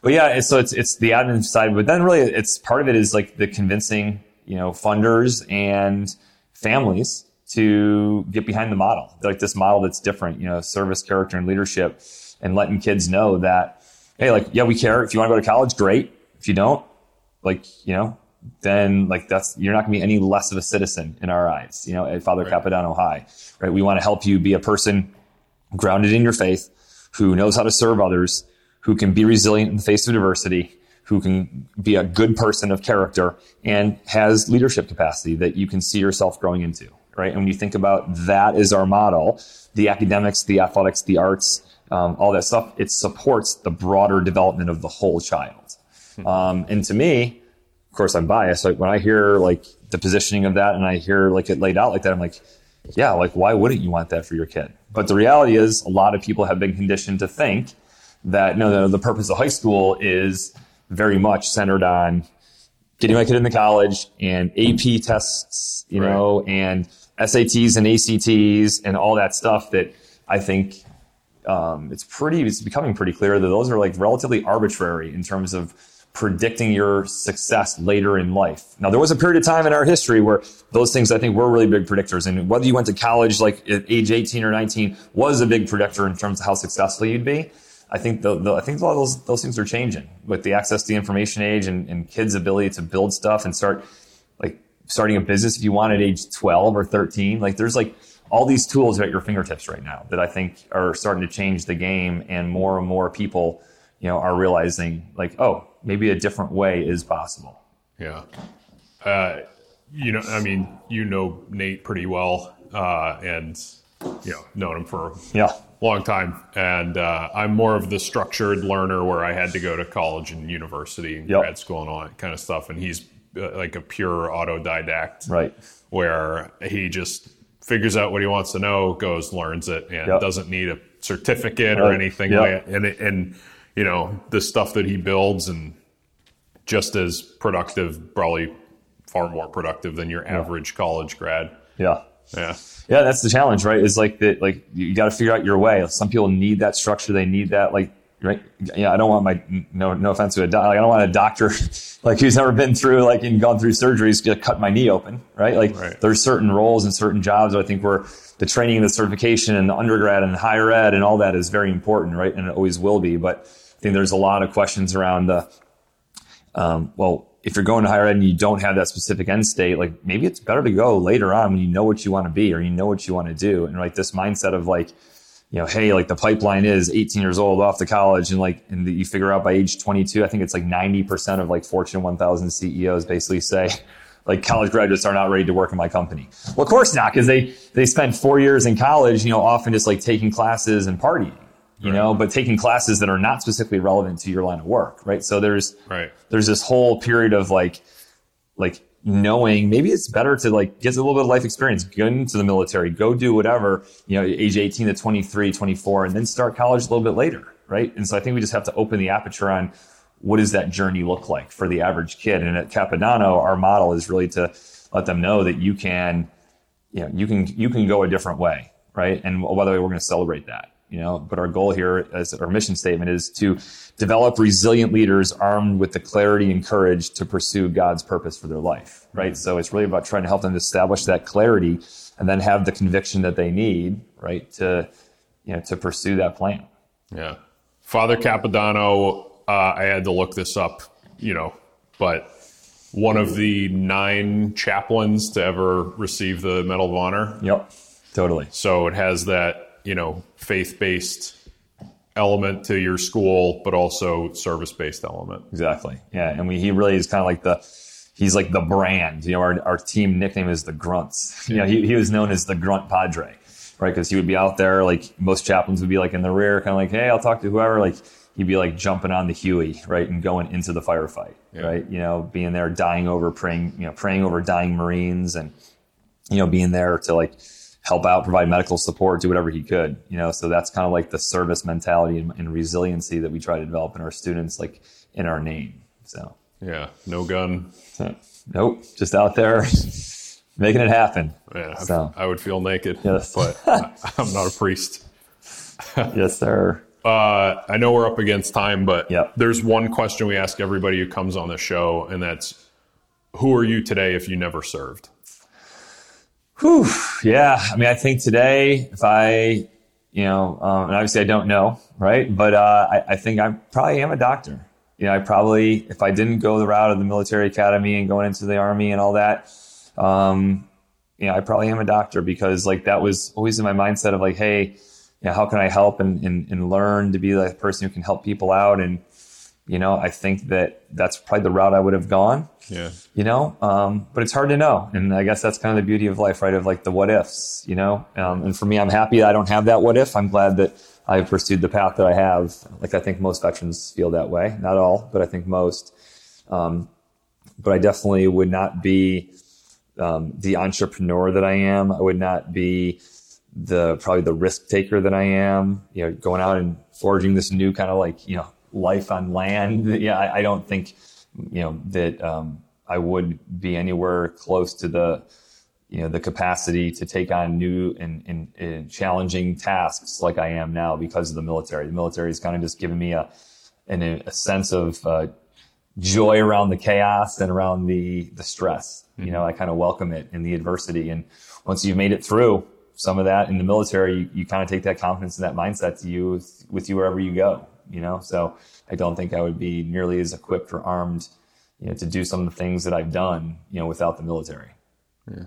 but yeah, so it's, it's the admin side, but then really it's part of it is like the convincing, you know, funders and families to get behind the model, like this model that's different, you know, service, character, and leadership, and letting kids know that, hey, like, yeah, we care. If you want to go to college, great. If you don't, like, you know, then like that's you're not going to be any less of a citizen in our eyes. You know, at Father Right. Capodanno High, right? We want to help you be a person grounded in your faith, who knows how to serve others, who can be resilient in the face of adversity, who can be a good person of character, and has leadership capacity that you can see yourself growing into, right? And when you think about that as our model, the academics, the athletics, the arts, um, all that stuff, it supports the broader development of the whole child. Um, and to me, of course, I'm biased. Like when I hear like the positioning of that and I hear like it laid out like that, I'm like, yeah, like why wouldn't you want that for your kid? But the reality is, a lot of people have been conditioned to think that no, no, the purpose of high school is very much centered on getting my kid into college and AP tests, you know, and SATs and ACTs and all that stuff that I think um, it's pretty, it's becoming pretty clear that those are like relatively arbitrary in terms of predicting your success later in life. Now, there was a period of time in our history where those things I think were really big predictors. And whether you went to college like at age 18 or 19 was a big predictor in terms of how successful you'd be. I think the, the, I think a lot of those, those things are changing with the access to the information age and, and kids' ability to build stuff and start like starting a business if you want at age 12 or 13. Like there's like all these tools at your fingertips right now that I think are starting to change the game and more and more people, you know, are realizing like, oh, maybe a different way is possible. Yeah. Uh, you know, I mean, you know Nate pretty well, uh, and you know, known him for Yeah. a long time. And uh, I'm more of the structured learner where I had to go to college and university and Yep. grad school and all that kind of stuff. And he's uh, like a pure autodidact, Right. where he just figures out what he wants to know, goes, learns it, and Yep. doesn't need a certificate or anything Yep. like. And, it- and, you know, the stuff that he builds and just as productive, probably far more productive than your average college grad. Yeah. Yeah. Yeah, that's the challenge, right? Is like that, like you got to figure out your way. Some people need that structure; they need that, like, right? Yeah, I don't want my no, no offense to a doc, like I don't want a doctor like who's never been through like and gone through surgeries to cut my knee open, right? Like, Right. there's certain roles and certain jobs. I think where the training and the certification and the undergrad and higher ed and all that is very important, right? And it always will be. But think there's a lot of questions around the um, well, if you're going to higher ed and you don't have that specific end state, like maybe it's better to go later on when you know what you want to be or you know what you want to do. And like this mindset of like, you know, hey, like the pipeline is 18 years old off to college and like, and you figure out by age 22, I think it's like 90% of like Fortune 1000 CEOs basically say, like college graduates are not ready to work in my company. Well, of course not, because they they spend four years in college, you know, often just like taking classes and partying, you know, but taking classes that are not specifically relevant to your line of work, right? So there's Right. there's this whole period of like like knowing maybe it's better to like get a little bit of life experience go into the military go do whatever you know age 18 to 23 24 and then start college a little bit later right? And so i think we just have to open the aperture on what does that journey look like for the average kid? And at Capodanno, our model is really to let them know that you can you know you can you can go a different way right? And oh, by the way we're going to celebrate that you know but our goal here as our mission statement is to develop resilient leaders armed with the clarity and courage to pursue god's purpose for their life right so it's really about trying to help them establish that clarity and then have the conviction that they need right to you know to pursue that plan Yeah. Father Capodanno, uh, I had to look this up, you know, but one of the nine chaplains to ever receive the Medal of Honor. yep totally So it has that, you know, faith based element to your school, but also service based element. Exactly. Yeah. And we, he really is kind of like the, he's like the brand. You know, our, our team nickname is the Grunts. You know, he, he was known as the Grunt Padre, right? Because he would be out there, like most chaplains would be like in the rear, kind of like, hey, I'll talk to whoever. Like he'd be like jumping on the Huey, right, and going into the firefight, right? You know, being there, dying over, praying, you know, praying over dying Marines, and you know, being there to like help out, provide medical support, do whatever he could, you know. So that's kind of like the service mentality and, and resiliency that we try to develop in our students, like in our name. So. Yeah. No gun. Nope, just out there making it happen. Yeah. I- So. I would feel naked, Yes. but I'm not a priest. Yes, sir. Uh, I know we're up against time, but Yep. there's one question we ask everybody who comes on the show, and that's who are you today if you never served? Whew. Yeah. I mean, I think today, if I, you know, um, and obviously I don't know, right? But uh, I, I think I probably am a doctor. you know, I probably, if I didn't go the route of the military academy and going into the army and all that, um, you know, I probably am a doctor because like that was always in my mindset of like, hey, you know, how can I help and, and, and learn to be the person who can help people out? And, you know, I think that that's probably the route I would have gone. Yeah. You know, um, but it's hard to know. And I guess that's kind of the beauty of life, right? Of like the what ifs, you know? Um, and for me, I'm happy I don't have that what if. I'm glad that I've pursued the path that I have. Like I think most veterans feel that way. Not all, but I think most. Um, but I definitely would not be um, the entrepreneur that I am. I would not be the probably the risk taker that I am. You know, going out and forging this new kind of like you know life on land. Yeah, I, I don't think you know that um, I would be anywhere close to the you know the capacity to take on new and, and, and challenging tasks like I am now because of the military. The military has kind of just given me a an, a sense of uh, joy around the chaos and around the the stress. Mm-hmm. You know, I kind of welcome it in the adversity. And once you've made it through some of that in the military, you, you kind of take that confidence and that mindset to you with, with you wherever you go. You know, so I don't think I would be nearly as equipped or armed, you know, to do some of the things that I've done, you know, without the military. Yeah.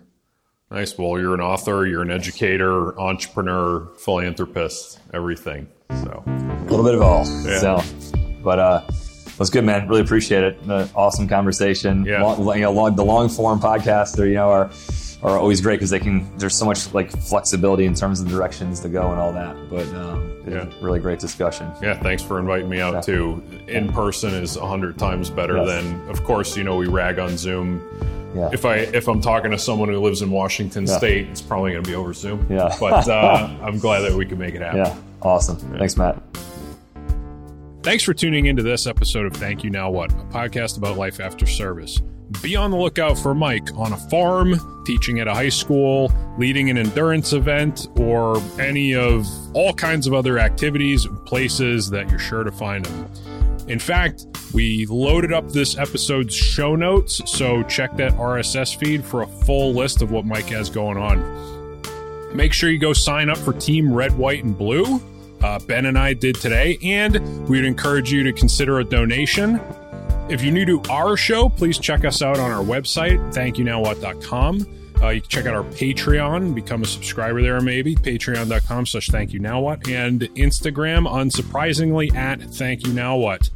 Nice. Well, you're an author, you're an educator, entrepreneur, philanthropist, everything. So a little bit of all. Yeah. So, but uh, was good, man. Really appreciate it. awesome conversation. Yeah. Long, you know, long, the long form podcast, or you know, are are always great because they can. There's so much like flexibility in terms of the directions to go and all that. But um, yeah, really great discussion. Yeah, thanks for inviting me out too. In person is a hundred times better yes. than, of course, you know, we rag on Zoom yeah. If I if I'm talking to someone who lives in Washington yeah. State, it's probably going to be over Zoom. Yeah. But uh, I'm glad that we can make it happen. Yeah. Awesome. Yeah. Thanks, Matt. Thanks for tuning into this episode of Thank You Now What, a podcast about life after service. Be on the lookout for Mike on a farm, teaching at a high school, leading an endurance event, or any of all kinds of other activities, and places that you're sure to find him. In fact, we loaded up this episode's show notes, so check that RSS feed for a full list of what Mike has going on. Make sure you go sign up for Team Red, White, and Blue. Uh, ben and I did today, and we'd encourage you to consider a donation. If you're new to our show, please check us out on our website, thankyounowwhat.com. Uh, you can check out our Patreon, become a subscriber there maybe, patreon.com slash thank you now what, and Instagram, unsurprisingly, at thank you now what.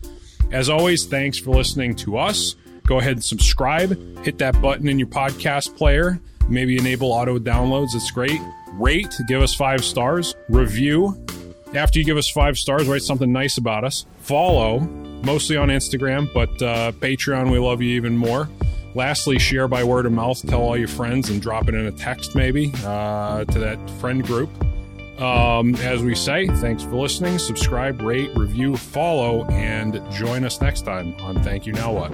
As always, thanks for listening to us. Go ahead and subscribe, hit that button in your podcast player, maybe enable auto downloads, it's great. Rate, give us five stars, review. After you give us five stars, write something nice about us. Follow, mostly on Instagram, but uh, Patreon, we love you even more. Lastly, share by word of mouth. Tell all your friends and drop it in a text maybe uh, to that friend group. Um, as we say, thanks for listening. Subscribe, rate, review, follow, and join us next time on Thank You Now What.